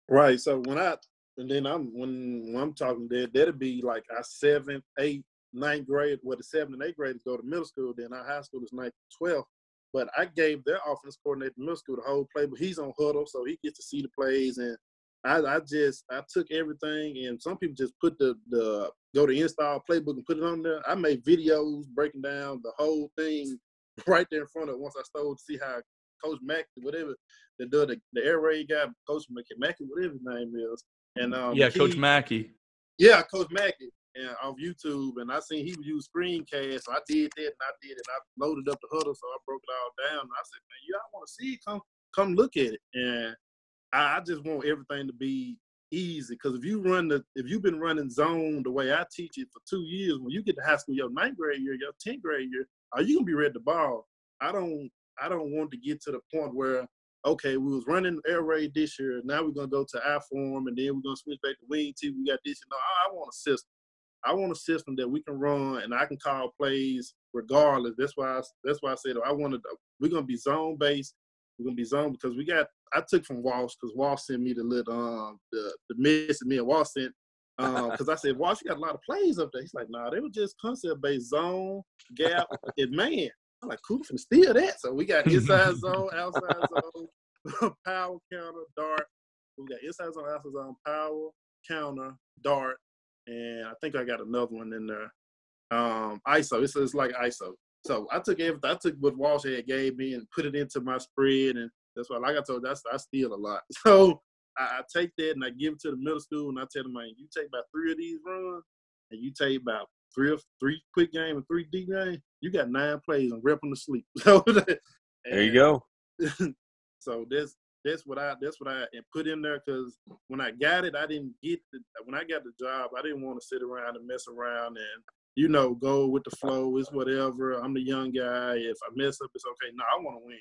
Right. So when I and then I'm when, when I'm talking there, that'll be like our seventh, eighth, ninth grade, where the seventh and eighth graders go to middle school, then our high school is ninth to twelfth. But I gave their offense coordinator middle school the whole play, but he's on Hudl, so he gets to see the plays. And I, I just I took everything, and some people just put the the go to install playbook and put it on there. I made videos breaking down the whole thing right there in front of. Once I stole to see how Coach Mack, whatever the the, the air raid guy, Coach Mackey, whatever his name is, and um, yeah, he, Coach Mackey. Yeah, Coach Mackey and on YouTube, and I seen he use screencast, so I did that, and I did it. I loaded up the Hudl, so I broke it all down. And I said, man, you all want to see it? Come, come look at it. And I, I just want everything to be easy because if you run the, if you've been running zone the way I teach it for two years, when you get to high school, your ninth grade year, your tenth grade year, are you gonna be ready to ball? I don't, I don't want to get to the point where okay, we was running air raid this year. Now we're gonna go to I form, and then we're gonna switch back to wing T. We got this. You know, I, I want a system. I want a system that we can run and I can call plays regardless. That's why I, that's why I said I wanted. We're gonna be zone based. We're gonna be zone because we got. I took from Walsh because Walsh sent me the little um the the miss and me and Walsh sent because um, I said Walsh, you got a lot of plays up there. He's like, nah, they were just concept based zone gap and man. I'm like, cool, finna steal that. So we got inside zone, outside zone, power counter, dart. We got inside zone, outside zone, power counter, dart, and I think I got another one in there. Um, ISO. It's, it's like ISO. So I took everything. I took what Walsh had gave me and put it into my spread, and that's why, like I told you, I, I steal a lot. So I, I, take that and I give it to the middle school, and I tell them, man, you take about three of these runs, and you take about three or three quick game and three deep game. You got nine plays and rip them to sleep. So there you go. so this that's what I that's what I put in there because when I got it, I didn't get the when I got the job, I didn't want to sit around and mess around and you know go with the flow. It's whatever. I'm the young guy. If I mess up, it's okay. No, I want to win.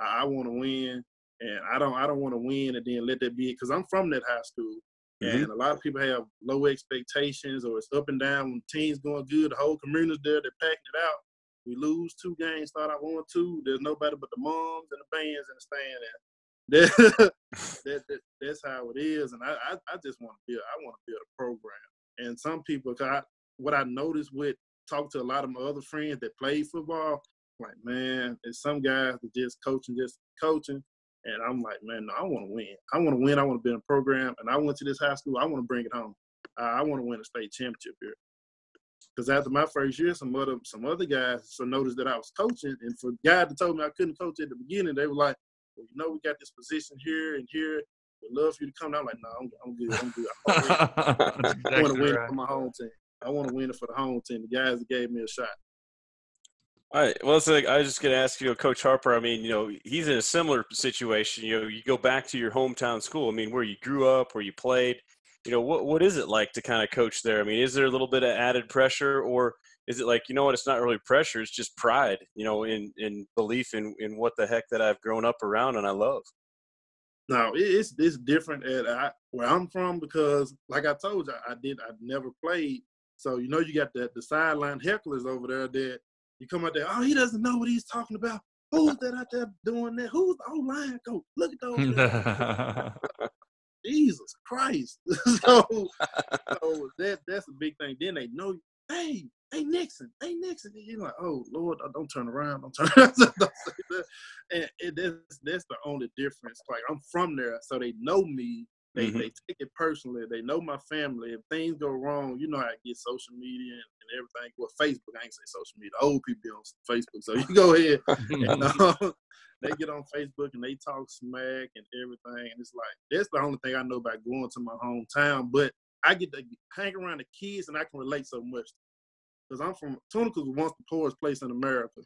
I, I want to win, and I don't I don't want to win and then let that be because I'm from that high school. Mm-hmm. And a lot of people have low expectations, or it's up and down when the team's going good. The whole community's there, they're packing it out. We lose two games, start out one two. There's nobody but the moms and the bands in the stand. And that, that, that, that's how it is. And I, I, I just want to build, I want to build a program. And some people, I, what I noticed with talk to a lot of my other friends that play football, like man, there's some guys that just coaching, just coaching. And I'm like, man, no, I want to win. I want to win. I want to be in a program. And I went to this high school. I want to bring it home. I want to win a state championship here. Because after my first year, some other some other guys so noticed that I was coaching, and for guys that told me I couldn't coach at the beginning, they were like, "Well, you know, we got this position here and here. We'd love for you to come." down. I'm like, "No, I'm, I'm good. I'm good. I, I want to win right. for my home team. I want to win it for the home team. The guys that gave me a shot." All right. Well, it's like I was just going to ask you, Coach Harper. I mean, you know, he's in a similar situation. You know, you go back to your hometown school. I mean, where you grew up, where you played you know what what is it like to kind of coach there? I mean, is there a little bit of added pressure, or is it like you know what? It's not really pressure; it's just pride, you know, in in belief in in what the heck that I've grown up around and I love. No, it's it's different at I, where I'm from because, like I told you, I did I never played, so you know you got the the sideline hecklers over there that you come out there, oh he doesn't know what he's talking about. Who's that out there doing that? Who's the old line coach? Look at those. Jesus Christ. so, so that that's a big thing. Then they know, hey, hey Nixon, hey Nixon. And you're like, oh Lord, don't turn around, don't turn around. don't and, and that's that's the only difference. Like I'm from there, so they know me. They mm-hmm. they take it personally. They know my family. If things go wrong, you know how I get social media and, and everything. Well, Facebook, I ain't say social media. Old people on Facebook, so you go ahead and uh, they get on Facebook and they talk smack and everything. And it's like that's the only thing I know about going to my hometown. But I get to hang around the kids and I can relate so much. Because I'm from Tunica was once the poorest place in America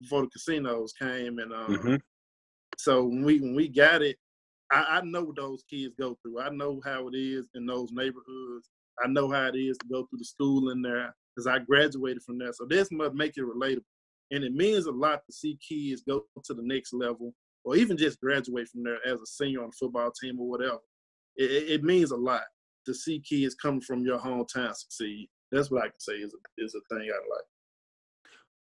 before the casinos came, and um, mm-hmm. so when we when we got it, I, I know what those kids go through. I know how it is in those neighborhoods. I know how it is to go through the school in there because I graduated from there. So this must make it relatable. And it means a lot to see kids go to the next level or even just graduate from there as a senior on the football team or whatever. It, it means a lot to see kids coming from your hometown succeed. That's what I can say is a, is a thing I like.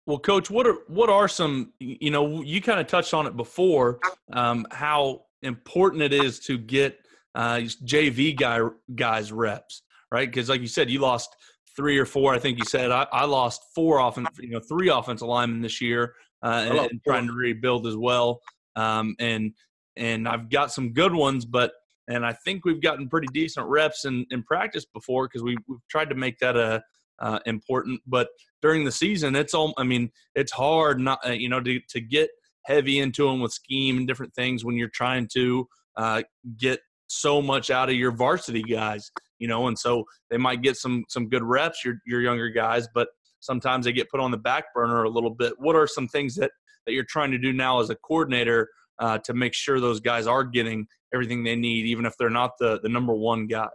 Well, coach, what are what are some? You know, you kind of touched on it before. Um, how important it is to get uh, JV guy guys reps, right? Because like you said, you lost three or four. I think you said I, I lost four often, you know, three offensive linemen this year, uh, and, and, trying to rebuild as well. Um, and and I've got some good ones, but and I think we've gotten pretty decent reps in, in practice before because we, we've tried to make that a uh, important. But during the season, it's all. I mean, it's hard not uh, you know to to get heavy into them with scheme and different things when you're trying to uh, get so much out of your varsity guys you know, and so they might get some some good reps, your your younger guys, but sometimes they get put on the back burner a little bit. What are some things that that you're trying to do now as a coordinator uh, to make sure those guys are getting everything they need, even if they're not the the number one guy?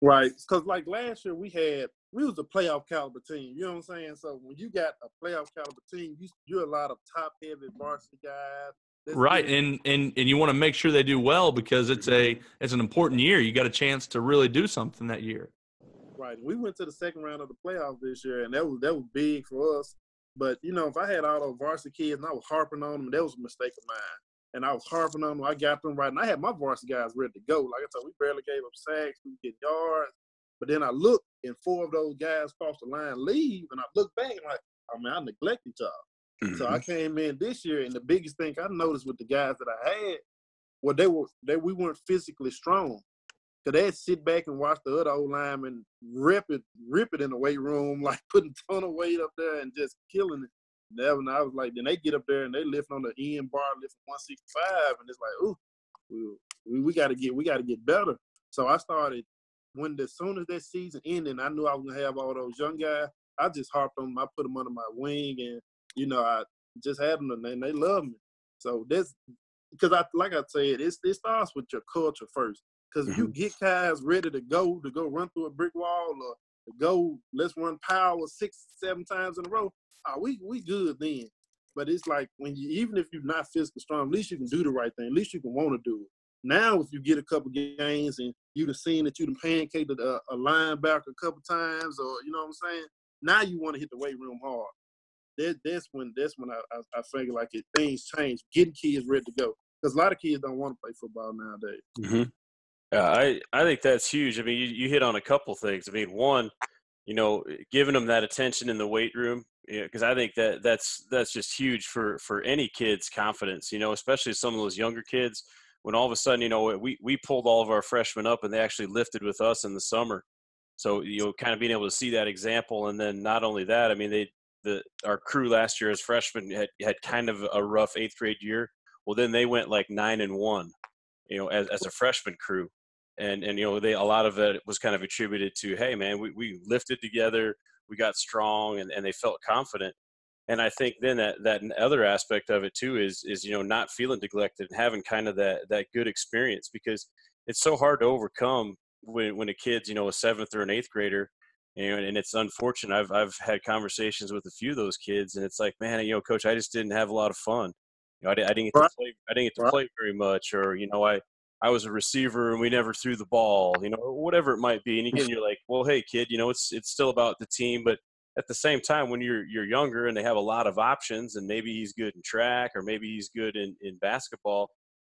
Right, because like last year we had we was a playoff caliber team. You know what I'm saying? So when you got a playoff caliber team, you you're a lot of top heavy varsity guys right and and and you want to make sure they do well because it's a it's an important year you got a chance to really do something that year right we went to the second round of the playoffs this year and that was that was big for us but you know if i had all those varsity kids and i was harping on them that was a mistake of mine and i was harping on them i got them right and i had my varsity guys ready to go like i said we barely gave up sacks we get yards but then i look and four of those guys cross the line leave and i look back and like I mean, i neglected y'all Mm-hmm. So I mm-hmm. came in this year, and the biggest thing I noticed with the guys that I had, well, they were they we weren't physically strong. Cause they'd sit back and watch the other old linemen rip it, rip it in the weight room, like putting ton of weight up there and just killing it. That when I was like, then they get up there and they lift on the end bar, lift 165, and it's like, ooh, we, we got to get, we got to get better. So I started when as soon as that season ended, I knew I was gonna have all those young guys. I just harped on them. I put them under my wing, and you know, I just had them and they love me. So this, because I like I said, it's, it starts with your culture first. Because if you mm-hmm. get guys ready to go to go run through a brick wall or to go, let's run power six, seven times in a row. Oh, we we good then. But it's like when you even if you're not physically strong, at least you can do the right thing. At least you can want to do it. Now, if you get a couple games and you've seen that you've pancaked a, a linebacker a couple times, or you know what I'm saying, now you want to hit the weight room hard that, that's when that's when I, I, I figure like it, things change, getting kids ready to go because a lot of kids don't want to play football nowadays. Mm-hmm. Yeah, I I think that's huge. I mean, you, you hit on a couple things. I mean, one, you know, eh, giving them that attention in the weight room. because I think that that's that's just huge for for any kid's confidence. You know, especially some of those younger kids. When all of a sudden, you know, we we pulled all of our freshmen up and they actually lifted with us in the summer. So you know, kind of being able to see that example, and then not only that, I mean, they the our crew last year as freshmen had had kind of a rough eighth grade year. Well, then they went like nine and one, you know, as as a freshman crew, and and you know they a lot of it was kind of attributed to hey man, we we lifted together we got strong and, and they felt confident and i think then that that other aspect of it too is is you know not feeling neglected and having kind of that that good experience because it's so hard to overcome when when a kid's you know a seventh or an eighth grader you know, and it's unfortunate. I've I've had conversations with a few of those kids, and it's like, man, you know, coach, I just didn't have a lot of fun. You know, I, I didn't get to play. I didn't get to play very much, or you know, I I was a receiver and we never threw the ball, you know, whatever it might be. And again, you're like, well, hey, kid, you know, it's it's still about the team, but at the same time, when you're you're younger and they have a lot of options, and maybe he's good in track or maybe he's good in in basketball,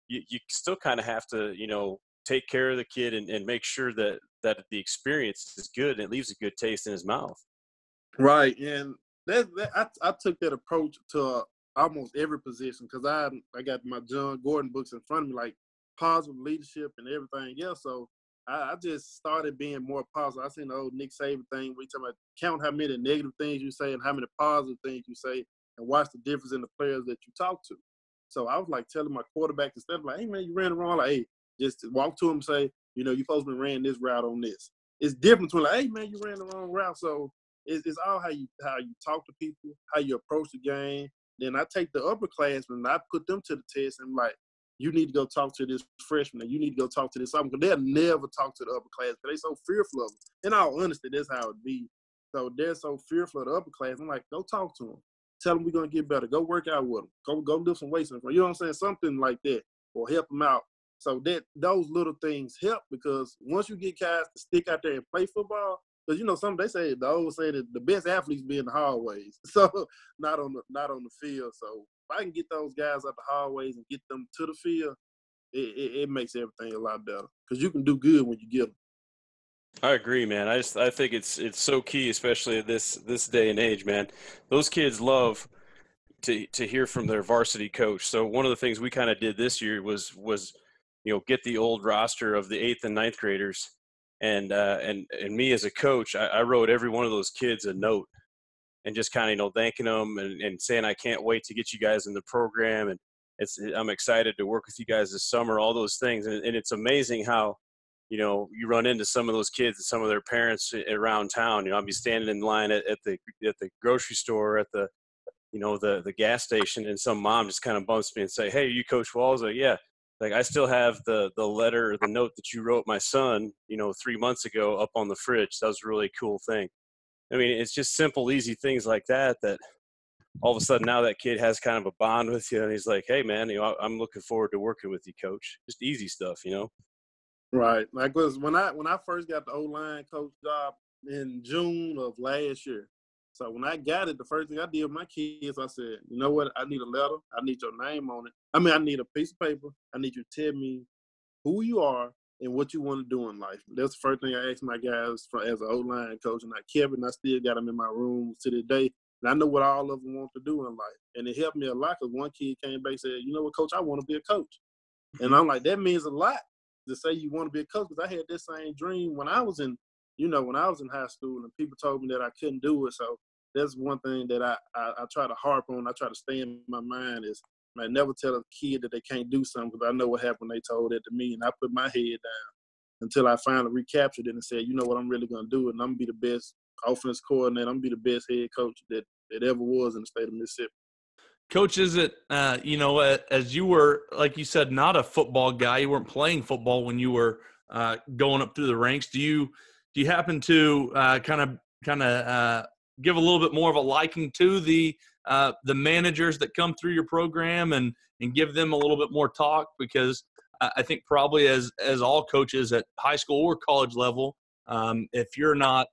you you still kind of have to, you know, take care of the kid and, and make sure that that the experience is good and it leaves a good taste in his mouth. Right, and that, that I, I took that approach to almost every position because I I got my Jon Gordon books in front of me. Like positive leadership and everything else. So I, I, just started being more positive. I seen the old Nick Saban thing where you talk about count how many negative things you say and how many positive things you say and watch the difference in the players that you talk to. So I was like telling my quarterback and stuff like, hey man, you ran the wrong, like, hey, just walk to him and say, you know, you supposed to be ran this route on this. It's different between like, hey man, you ran the wrong route. So it's, it's all how you how you talk to people, how you approach the game. Then I take the upperclassmen and I put them to the test and I'm like, you need to go talk to this freshman, and you need to go talk to this because they'll never talk to the upper class because they're so fearful of them. All honesty, that's how it be. So they're so fearful of the upper class. I'm like, go talk to them. Tell them we're gonna get better. Go work out with them. Go go do some weights. You know what I'm saying? Something like that, or help them out. So that those little things help because once you get guys to stick out there and play football, because you know some they say the old say that the best athletes be in the hallways, so not on the not on the field. So if I can get those guys out the hallways and get them to the field, it, it, it makes everything a lot better because you can do good when you get them. I agree, man. I just I think it's it's so key, especially this this day and age, man. Those kids love to to hear from their varsity coach. So one of the things we kind of did this year was was you know get the old roster of the eighth and ninth graders, and uh, and and me as a coach, I, I wrote every one of those kids a note and just kind of you know thanking them and, and saying I can't wait to get you guys in the program and it's I'm excited to work with you guys this summer. All those things and, and it's amazing how you know you run into some of those kids and some of their parents around town. You know I'll be standing in line at, at the at the grocery store at the you know the the gas station and some mom just kind of bumps me and say hey you coach Walsh like yeah like i still have the the letter the note that you wrote my son you know three months ago up on the fridge that was a really cool thing I mean, it's just simple, easy things like that that all of a sudden now that kid has kind of a bond with you, and he's like, "Hey, man, you know, I'm looking forward to working with you, coach." Just easy stuff, you know. Right. Like, cause when I when I first got the O line coach job in June of last year, so when I got it, the first thing I did with my kids, I said, "You know what? I need a letter. I need your name on it. I mean, I need a piece of paper. I need you to tell me who you are and what you want to do in life. That's the first thing I asked my guys for, as an O line coach, and I kept it. I still got them in my room to this day. And I know what all of them want to do in life, and it helped me a lot. Because one kid came back and said, "You know what, coach? I want to be a coach." And I'm like, that means a lot to say you want to be a coach. Because I had this same dream when I was in, you know, when I was in high school, and people told me that I couldn't do it. So that's one thing that I, I, I try to harp on. I try to stay in my mind is I never tell a kid that they can't do something because I know what happened. They told it to me, and I put my head down until I finally recaptured it and said, you know what, I'm really going to do it, and I'm going to be the best offense coordinator. I'm going to be the best head coach that, that ever was in the state of Mississippi. Coach, is it, uh, you know, as you were, like you said, not a football guy, you weren't playing football when you were uh, going up through the ranks. Do you, do you happen to kind of, kind of give a little bit more of a liking to the uh, the managers that come through your program and and give them a little bit more talk because I think probably as as all coaches at high school or college level, um, if you're not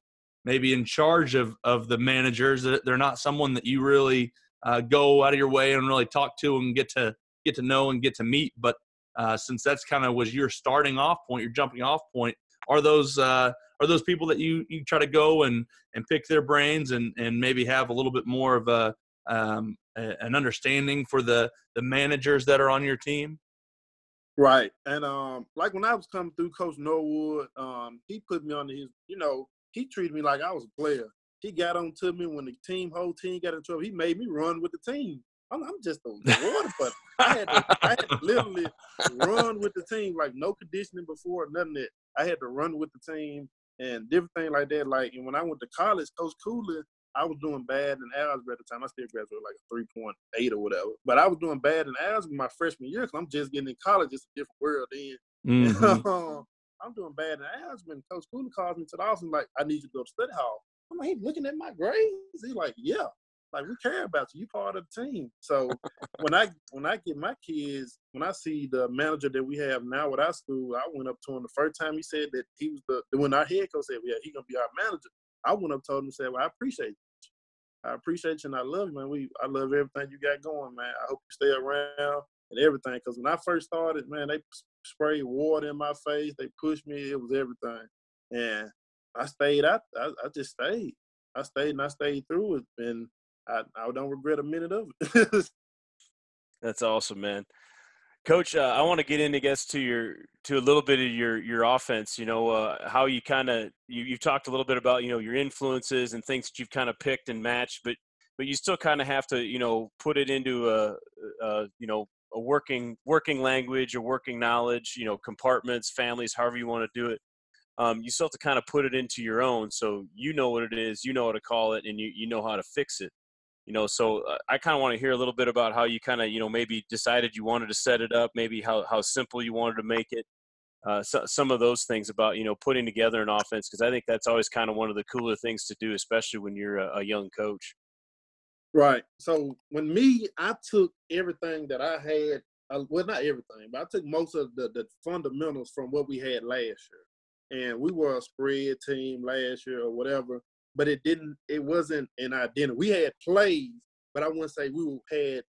maybe in charge of of the managers, they're not someone that you really uh, go out of your way and really talk to and get to get to know and get to meet. But uh, since that's kind of was your starting off point, your jumping off point, are those uh, are those people that you you try to go and and pick their brains and and maybe have a little bit more of a um, an understanding for the the managers that are on your team? Right, and um, like when I was coming through, Coach Norwood, um, he put me on his, you know, he treated me like I was a player. He got on to me when the team, whole team got in trouble. He made me run with the team. I'm, I'm just a water but I had, to, I had to literally run with the team, like no conditioning before, nothing that. I had to run with the team and different things like that. Like, and when I went to college, Coach Cooley, I was doing bad in algebra at the time. I still graduated like a 3.8 or whatever. But I was doing bad in algebra my freshman year because I'm just getting in college. It's a different world then. Mm-hmm. I'm doing bad in algebra. And Coach Cooley calls me to the office and like, I need you to go to study hall. I'm like, he's looking at my grades. He's like, yeah. Like we care about you. You part of the team. So when I when I get my kids, when I see the manager that we have now at our school, I went up to him the first time he said that he was the when our head coach said, yeah, he's gonna be our manager. I went up told him and said, well, I appreciate you. I appreciate you and I love you, man. We I love everything you got going, man. I hope you stay around and everything. Because when I first started, man, they sprayed water in my face. They pushed me. It was everything. And I stayed. I, I, I just stayed. I stayed and I stayed through it. And I, I don't regret a minute of it. That's awesome, man. Coach, uh, I want to get in, I guess, to your to a little bit of your your offense. You know, uh, how you kind of you you've talked a little bit about you know your influences and things that you've kind of picked and matched, but but you still kind of have to you know put it into a, a you know a working working language, a working knowledge. You know, compartments, families, however you want to do it. Um, you still have to kind of put it into your own, so you know what it is, you know how to call it, and you you know how to fix it you know so uh, i kind of want to hear a little bit about how you kind of you know maybe decided you wanted to set it up maybe how, how simple you wanted to make it uh, so, some of those things about you know putting together an offense because i think that's always kind of one of the cooler things to do especially when you're a, a young coach. Right so when me i took everything that i had uh, well not everything but i took most of the, the fundamentals from what we had last year and we were a spread team last year or whatever but it didn't. It wasn't an identity. We had plays, but I wouldn't say we had,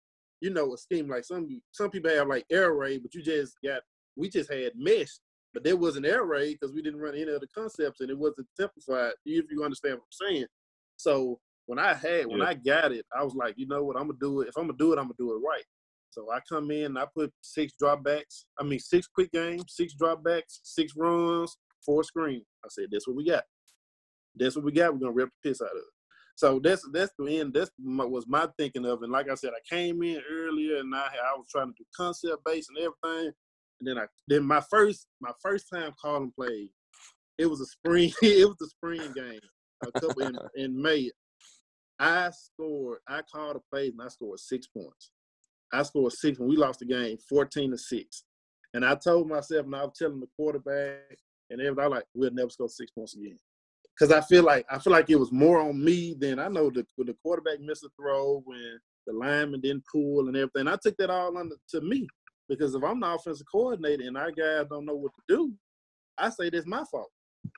you know, a scheme like some some people have like air raid, but you just got. We just had mesh, but there wasn't air raid because we didn't run any of the concepts and it wasn't simplified. If you understand what I'm saying. So when I had when yeah. I got it, I was like, you know what, I'm gonna do it. If I'm gonna do it, I'm gonna do it right. So I come in, I put six dropbacks. I mean, six quick games, six dropbacks, six runs, four screens. I said, that's what we got. That's what we got. We're gonna rip the piss out of it. So that's that's the end. That's my, was my thinking of. And like I said, I came in earlier and I I was trying to do concept based and everything. And then I then my first my first time calling plays, it was a spring it was a spring game a couple in, in May. I scored. I called a play and I scored six points. I scored six and we lost the game fourteen to six. And I told myself, and I was telling the quarterback and everybody, like, we'll never score six points again because I feel like I feel like it was more on me than I know the the quarterback missed a throw when the lineman didn't pull and everything. I took that all under to me because if I'm the offensive coordinator and our guys don't know what to do, I say that's my fault.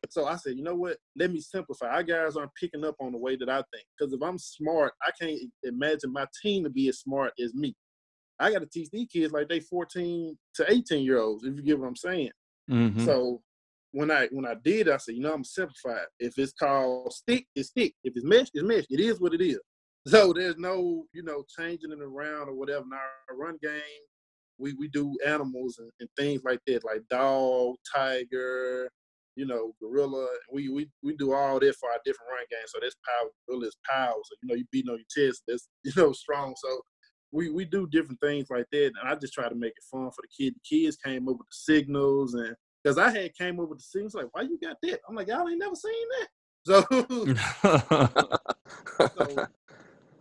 So I said, you know what? Let me simplify. Our guys aren't picking up on the way that I think. Because if I'm smart, I can't imagine my team to be as smart as me. I got to teach these kids like they 14 to 18 year olds, if you get what I'm saying. Mm-hmm. So when I when I did, I said, you know, I'm simplified. If it's called stick, it's stick. If it's mesh, it's mesh. It is what it is. So there's no, you know, changing it around or whatever. In our run game, we, we do animals and, and things like that, like dog, tiger, you know, gorilla. We we we do all that for our different run games. So that's power, gorilla is power. So you know, you beating on your chest. That's you know strong. So we we do different things like that, and I just try to make it fun for the kids. The kids came up with the signals and because I had came over the scenes like, why you got that? I'm like, y'all ain't never seen that. So, so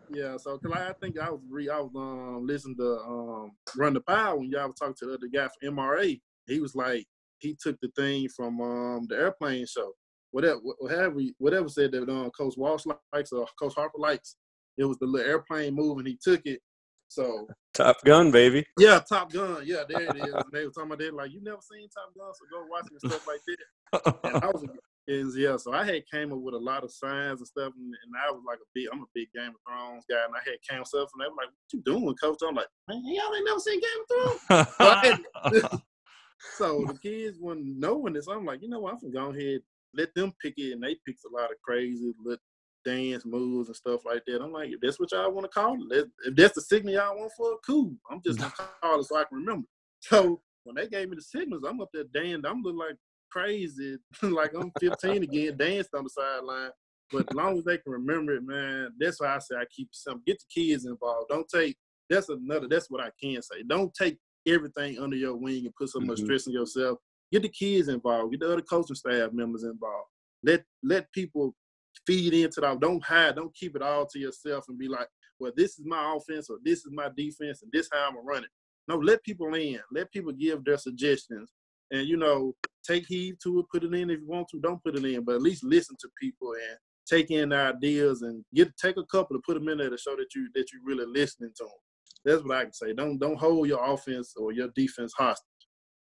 yeah, so cause I think I was re I was um listening to um Run the Power when y'all was talking to the other guy from MRA. He was like, he took the thing from um the airplane show. Whatever whatever whatever said that um Coach Walsh likes or Coach Harper likes. It was the little airplane move and he took it so Top Gun, baby. Yeah, Top Gun. Yeah, there it is. And they were talking about that, like you never seen Top Gun, so go watch it and stuff like that. and I was, is yeah. So I had came up with a lot of signs and stuff, and, and, I was like a big, I'm a big Game of Thrones guy, and I had came stuff, and they were like, "What you doing, Coach?" I'm like, "Man, y'all ain't never seen Game of Thrones." so, so the kids weren't knowing this. I'm like, you know what? I'm gonna go ahead let them pick it, and they pick a lot of crazy little dance moves and stuff like that. I'm like, if that's what y'all want to call it, if that's the signal y'all want for it, cool. I'm just gonna call it so I can remember. So when they gave me the signals, I'm up there dancing. I'm looking like crazy, like I'm 15 again, danced on the sideline. But as long as they can remember it, man, that's why I say I keep some. Get the kids involved. Don't take. That's another. That's what I can say. Don't take everything under your wing and put so much mm-hmm. stress on yourself. Get the kids involved. Get the other coaching staff members involved. Let let people feed into that. Don't hide. Don't keep it all to yourself and be like, well, this is my offense or this is my defense and this how I'm gonna run it. No, let people in. Let people give their suggestions. And you know, take heed to it, put it in if you want to, don't put it in, but at least listen to people and take in ideas and get take a couple to put them in there to show that you that you're really listening to them. That's what I can say. Don't don't hold your offense or your defense hostage.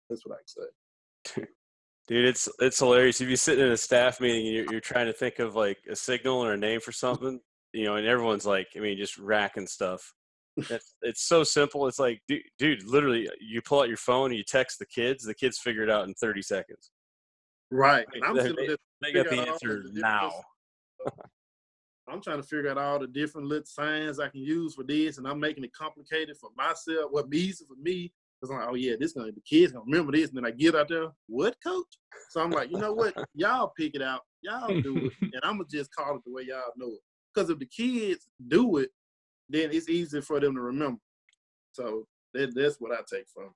That's what I can say. Dude, it's it's hilarious. If you're sitting in a staff meeting and you're, you're trying to think of like a signal or a name for something, you know, and everyone's like, I mean, just racking stuff. It's, it's so simple. It's like, dude, dude, literally, uh, you pull out your phone and you text the kids. The kids figure it out in 30 seconds. Right. They, they, they got the answer now. I'm trying to figure out all the different little signs I can use for this, and I'm making it complicated for myself. What easy for me because I'm like, oh yeah, this gonna the kids gonna remember this, and then I get out there, what coach? So I'm like, you know what, y'all pick it out, y'all do it, and I'm gonna just call it the way y'all know it. Because if the kids do it, then it's easy for them to remember. So that, that's what I take from.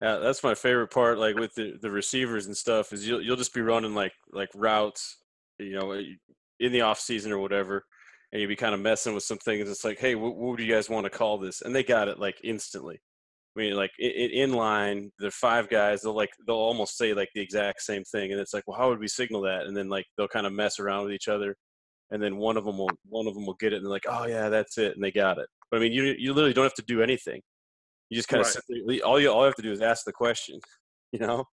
Yeah, that's my favorite part. Like with the, the receivers and stuff, is you'll you'll just be running like like routes, you know, eh, in the off season or whatever, and you'll be kind of messing with some things. It's like, hey, what, what do you guys want to call this? And they got it like instantly. I mean, like in, in line, the five guys, they'll like they'll almost say like the exact same thing, and it's like, well, how would we signal that? And then like they'll kind of mess around with each other, and then one of them will one of them will get it, and they're like, oh yeah, that's it, and they got it. But I mean, you you literally don't have to do anything. You just kind of right. all you all you have to do is ask the question, you know.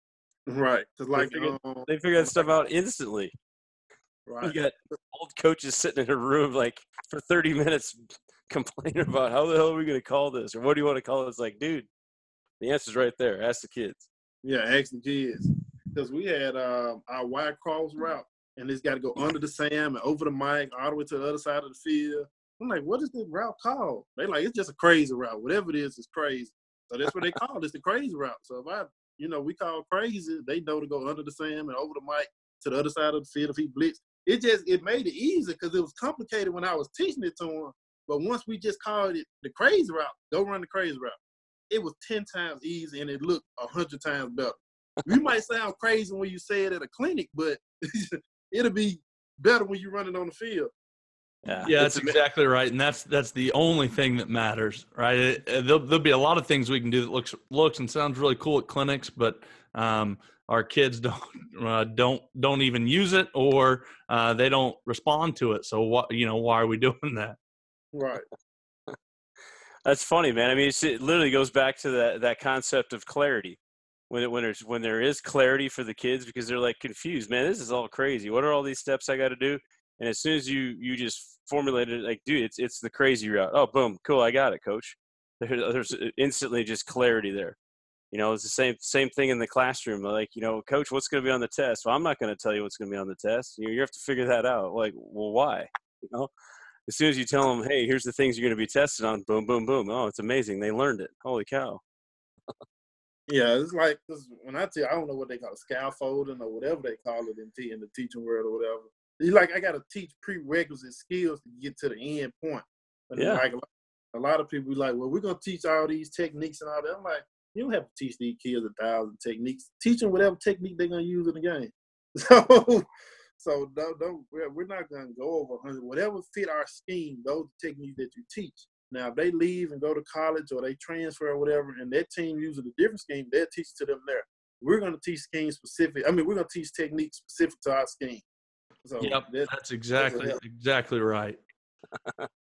Right, because like they figure, um, they figure that stuff out instantly. Right. You got old coaches sitting in a room like for 30 minutes complaining about how the hell are we going to call this or what do you want to call it? It's like, dude, the answer's right there. Ask the kids. Yeah, ask the kids. Because we had uh, our wide cross route, and it's got to go under the Sam and over the Mike, all the way to the other side of the field. I'm like, what is this route called? They like, it's just a crazy route. Whatever it is, it's crazy. So that's what they call it. It's the crazy route. So if I, you know, we call it crazy, they know to go under the Sam and over the Mike to the other side of the field if he blitz. It just it made it easy because it was complicated when I was teaching it to him. But once we just called it the crazy route, go run the crazy route it was 10 times easier and it looked 100 times better. you might sound crazy when you say it at a clinic, but it'll be better when you run it on the field. Yeah, yeah that's exactly right, and that's that's the only thing that matters, right? It, it, there'll, there'll be a lot of things we can do that looks looks and sounds really cool at clinics, but um, our kids don't uh, don't don't even use it, or uh, they don't respond to it. So what you know, why are we doing that? Right. That's funny, man. I mean, it literally goes back to that that concept of clarity. When it, when there's when there is clarity for the kids because they're like confused, man. This is all crazy. What are all these steps I got to do? And as soon as you you just formulate it, like, dude, it's it's the crazy route. Oh, boom, cool, I got it, coach. There, there's uh, instantly just clarity there. You know, it's the same same thing in the classroom. Like, you know, coach, what's going to be on the test? Well, I'm not going to tell you what's going to be on the test. You, you have to figure that out. Like, well, why? You know, as soon as you tell them, hey, here's the things you're going to be tested on, boom, boom, boom. Oh, it's amazing. They learned it. Holy cow. yeah, it's like cause when I tell I don't know what they call it, scaffolding or whatever they call it in, in the teaching world or whatever. It's like I got to teach prerequisite skills to get to the end point. But yeah. like a lot of people be like, well, we're going to teach all these techniques and all that. I'm like, you don't have to teach these kids a thousand techniques. Teach them whatever technique they're going to use in the game. So so don't, don't we're not going to go over 100. Whatever fit our scheme, those techniques that you teach. Now, if they leave and go to college or they transfer or whatever, and that team uses a different scheme, they'll teach to them there. We're going to teach scheme specific. I mean, we're going to teach techniques specific to our scheme. So yep, that's, that's exactly that's exactly right.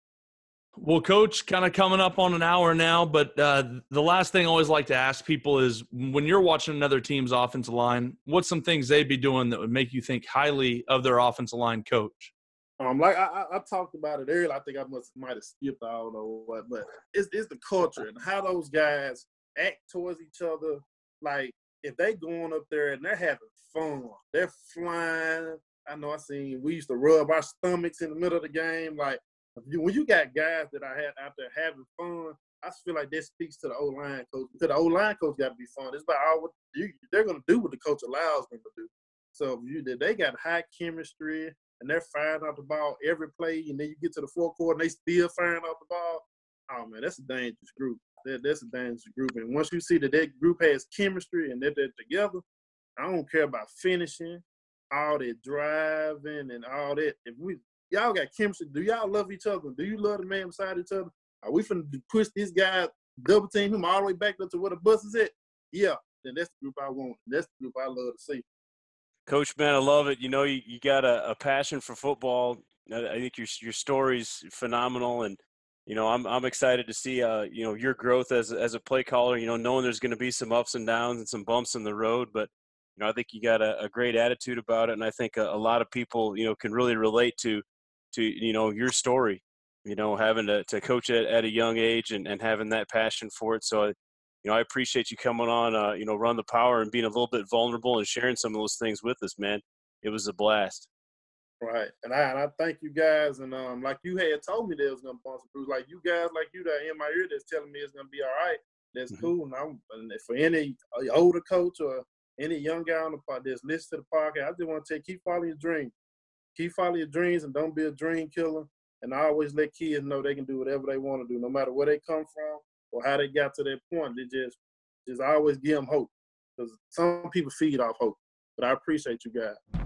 Well, coach, kind of coming up on an hour now, but uh, the last thing I always like to ask people is when you're watching another team's offensive line, what's some things they'd be doing that would make you think highly of their offensive line coach? Um, like I, I talked about it earlier. I think I must might have skipped out or what, but it's it's the culture and how those guys act towards each other. Like if they going up there and they're having fun, they're flying. I know I seen we used to rub our stomachs in the middle of the game. Like when you got guys that I had out there having fun, I feel like that speaks to the O line coach because the O line coach got to be fun. It's about all you, they're going to do what the coach allows them to do. So you, they got high chemistry and they're firing out the ball every play, and then you get to the fourth quarter and they still firing out the ball. Oh man, that's a dangerous group. That, that's a dangerous group. And once you see that that group has chemistry and that they're together, I don't care about finishing, all that driving and all that. If we y'all got chemistry, do y'all love each other? Do you love the man beside each other? Are we finna push this guy, double team him all the way back up to where the bus is at? Yeah, then that's the group I want. That's the group I love to see. Coach, man, I love it. You know, you, you got a, a passion for football. I think your your story's phenomenal, and you know, I'm I'm excited to see uh you know your growth as as a play caller. You know, knowing there's going to be some ups and downs and some bumps in the road, but you know, I think you got a, a great attitude about it, and I think a, a, lot of people you know can really relate to to you know your story. You know, having to to coach at, at a young age and and having that passion for it. So you know, I appreciate you coming on, uh, you know, run the power and being a little bit vulnerable and sharing some of those things with us, man. It was a blast. Right, and I and I thank you guys, and um, like you had told me there was gonna some bruise, like you guys, like you that in my ear that's telling me it's gonna be all right. That's mm-hmm. cool, and, I'm, and for any uh, older coach or any young guy on the pod that's listening to the podcast, I just want to say keep following your dream, keep following your dreams, and don't be a dream killer. And I always let kids know they can do whatever they want to do, no matter where they come from or how they got to that point. They just just always give them hope because some people feed off hope. But I appreciate you guys.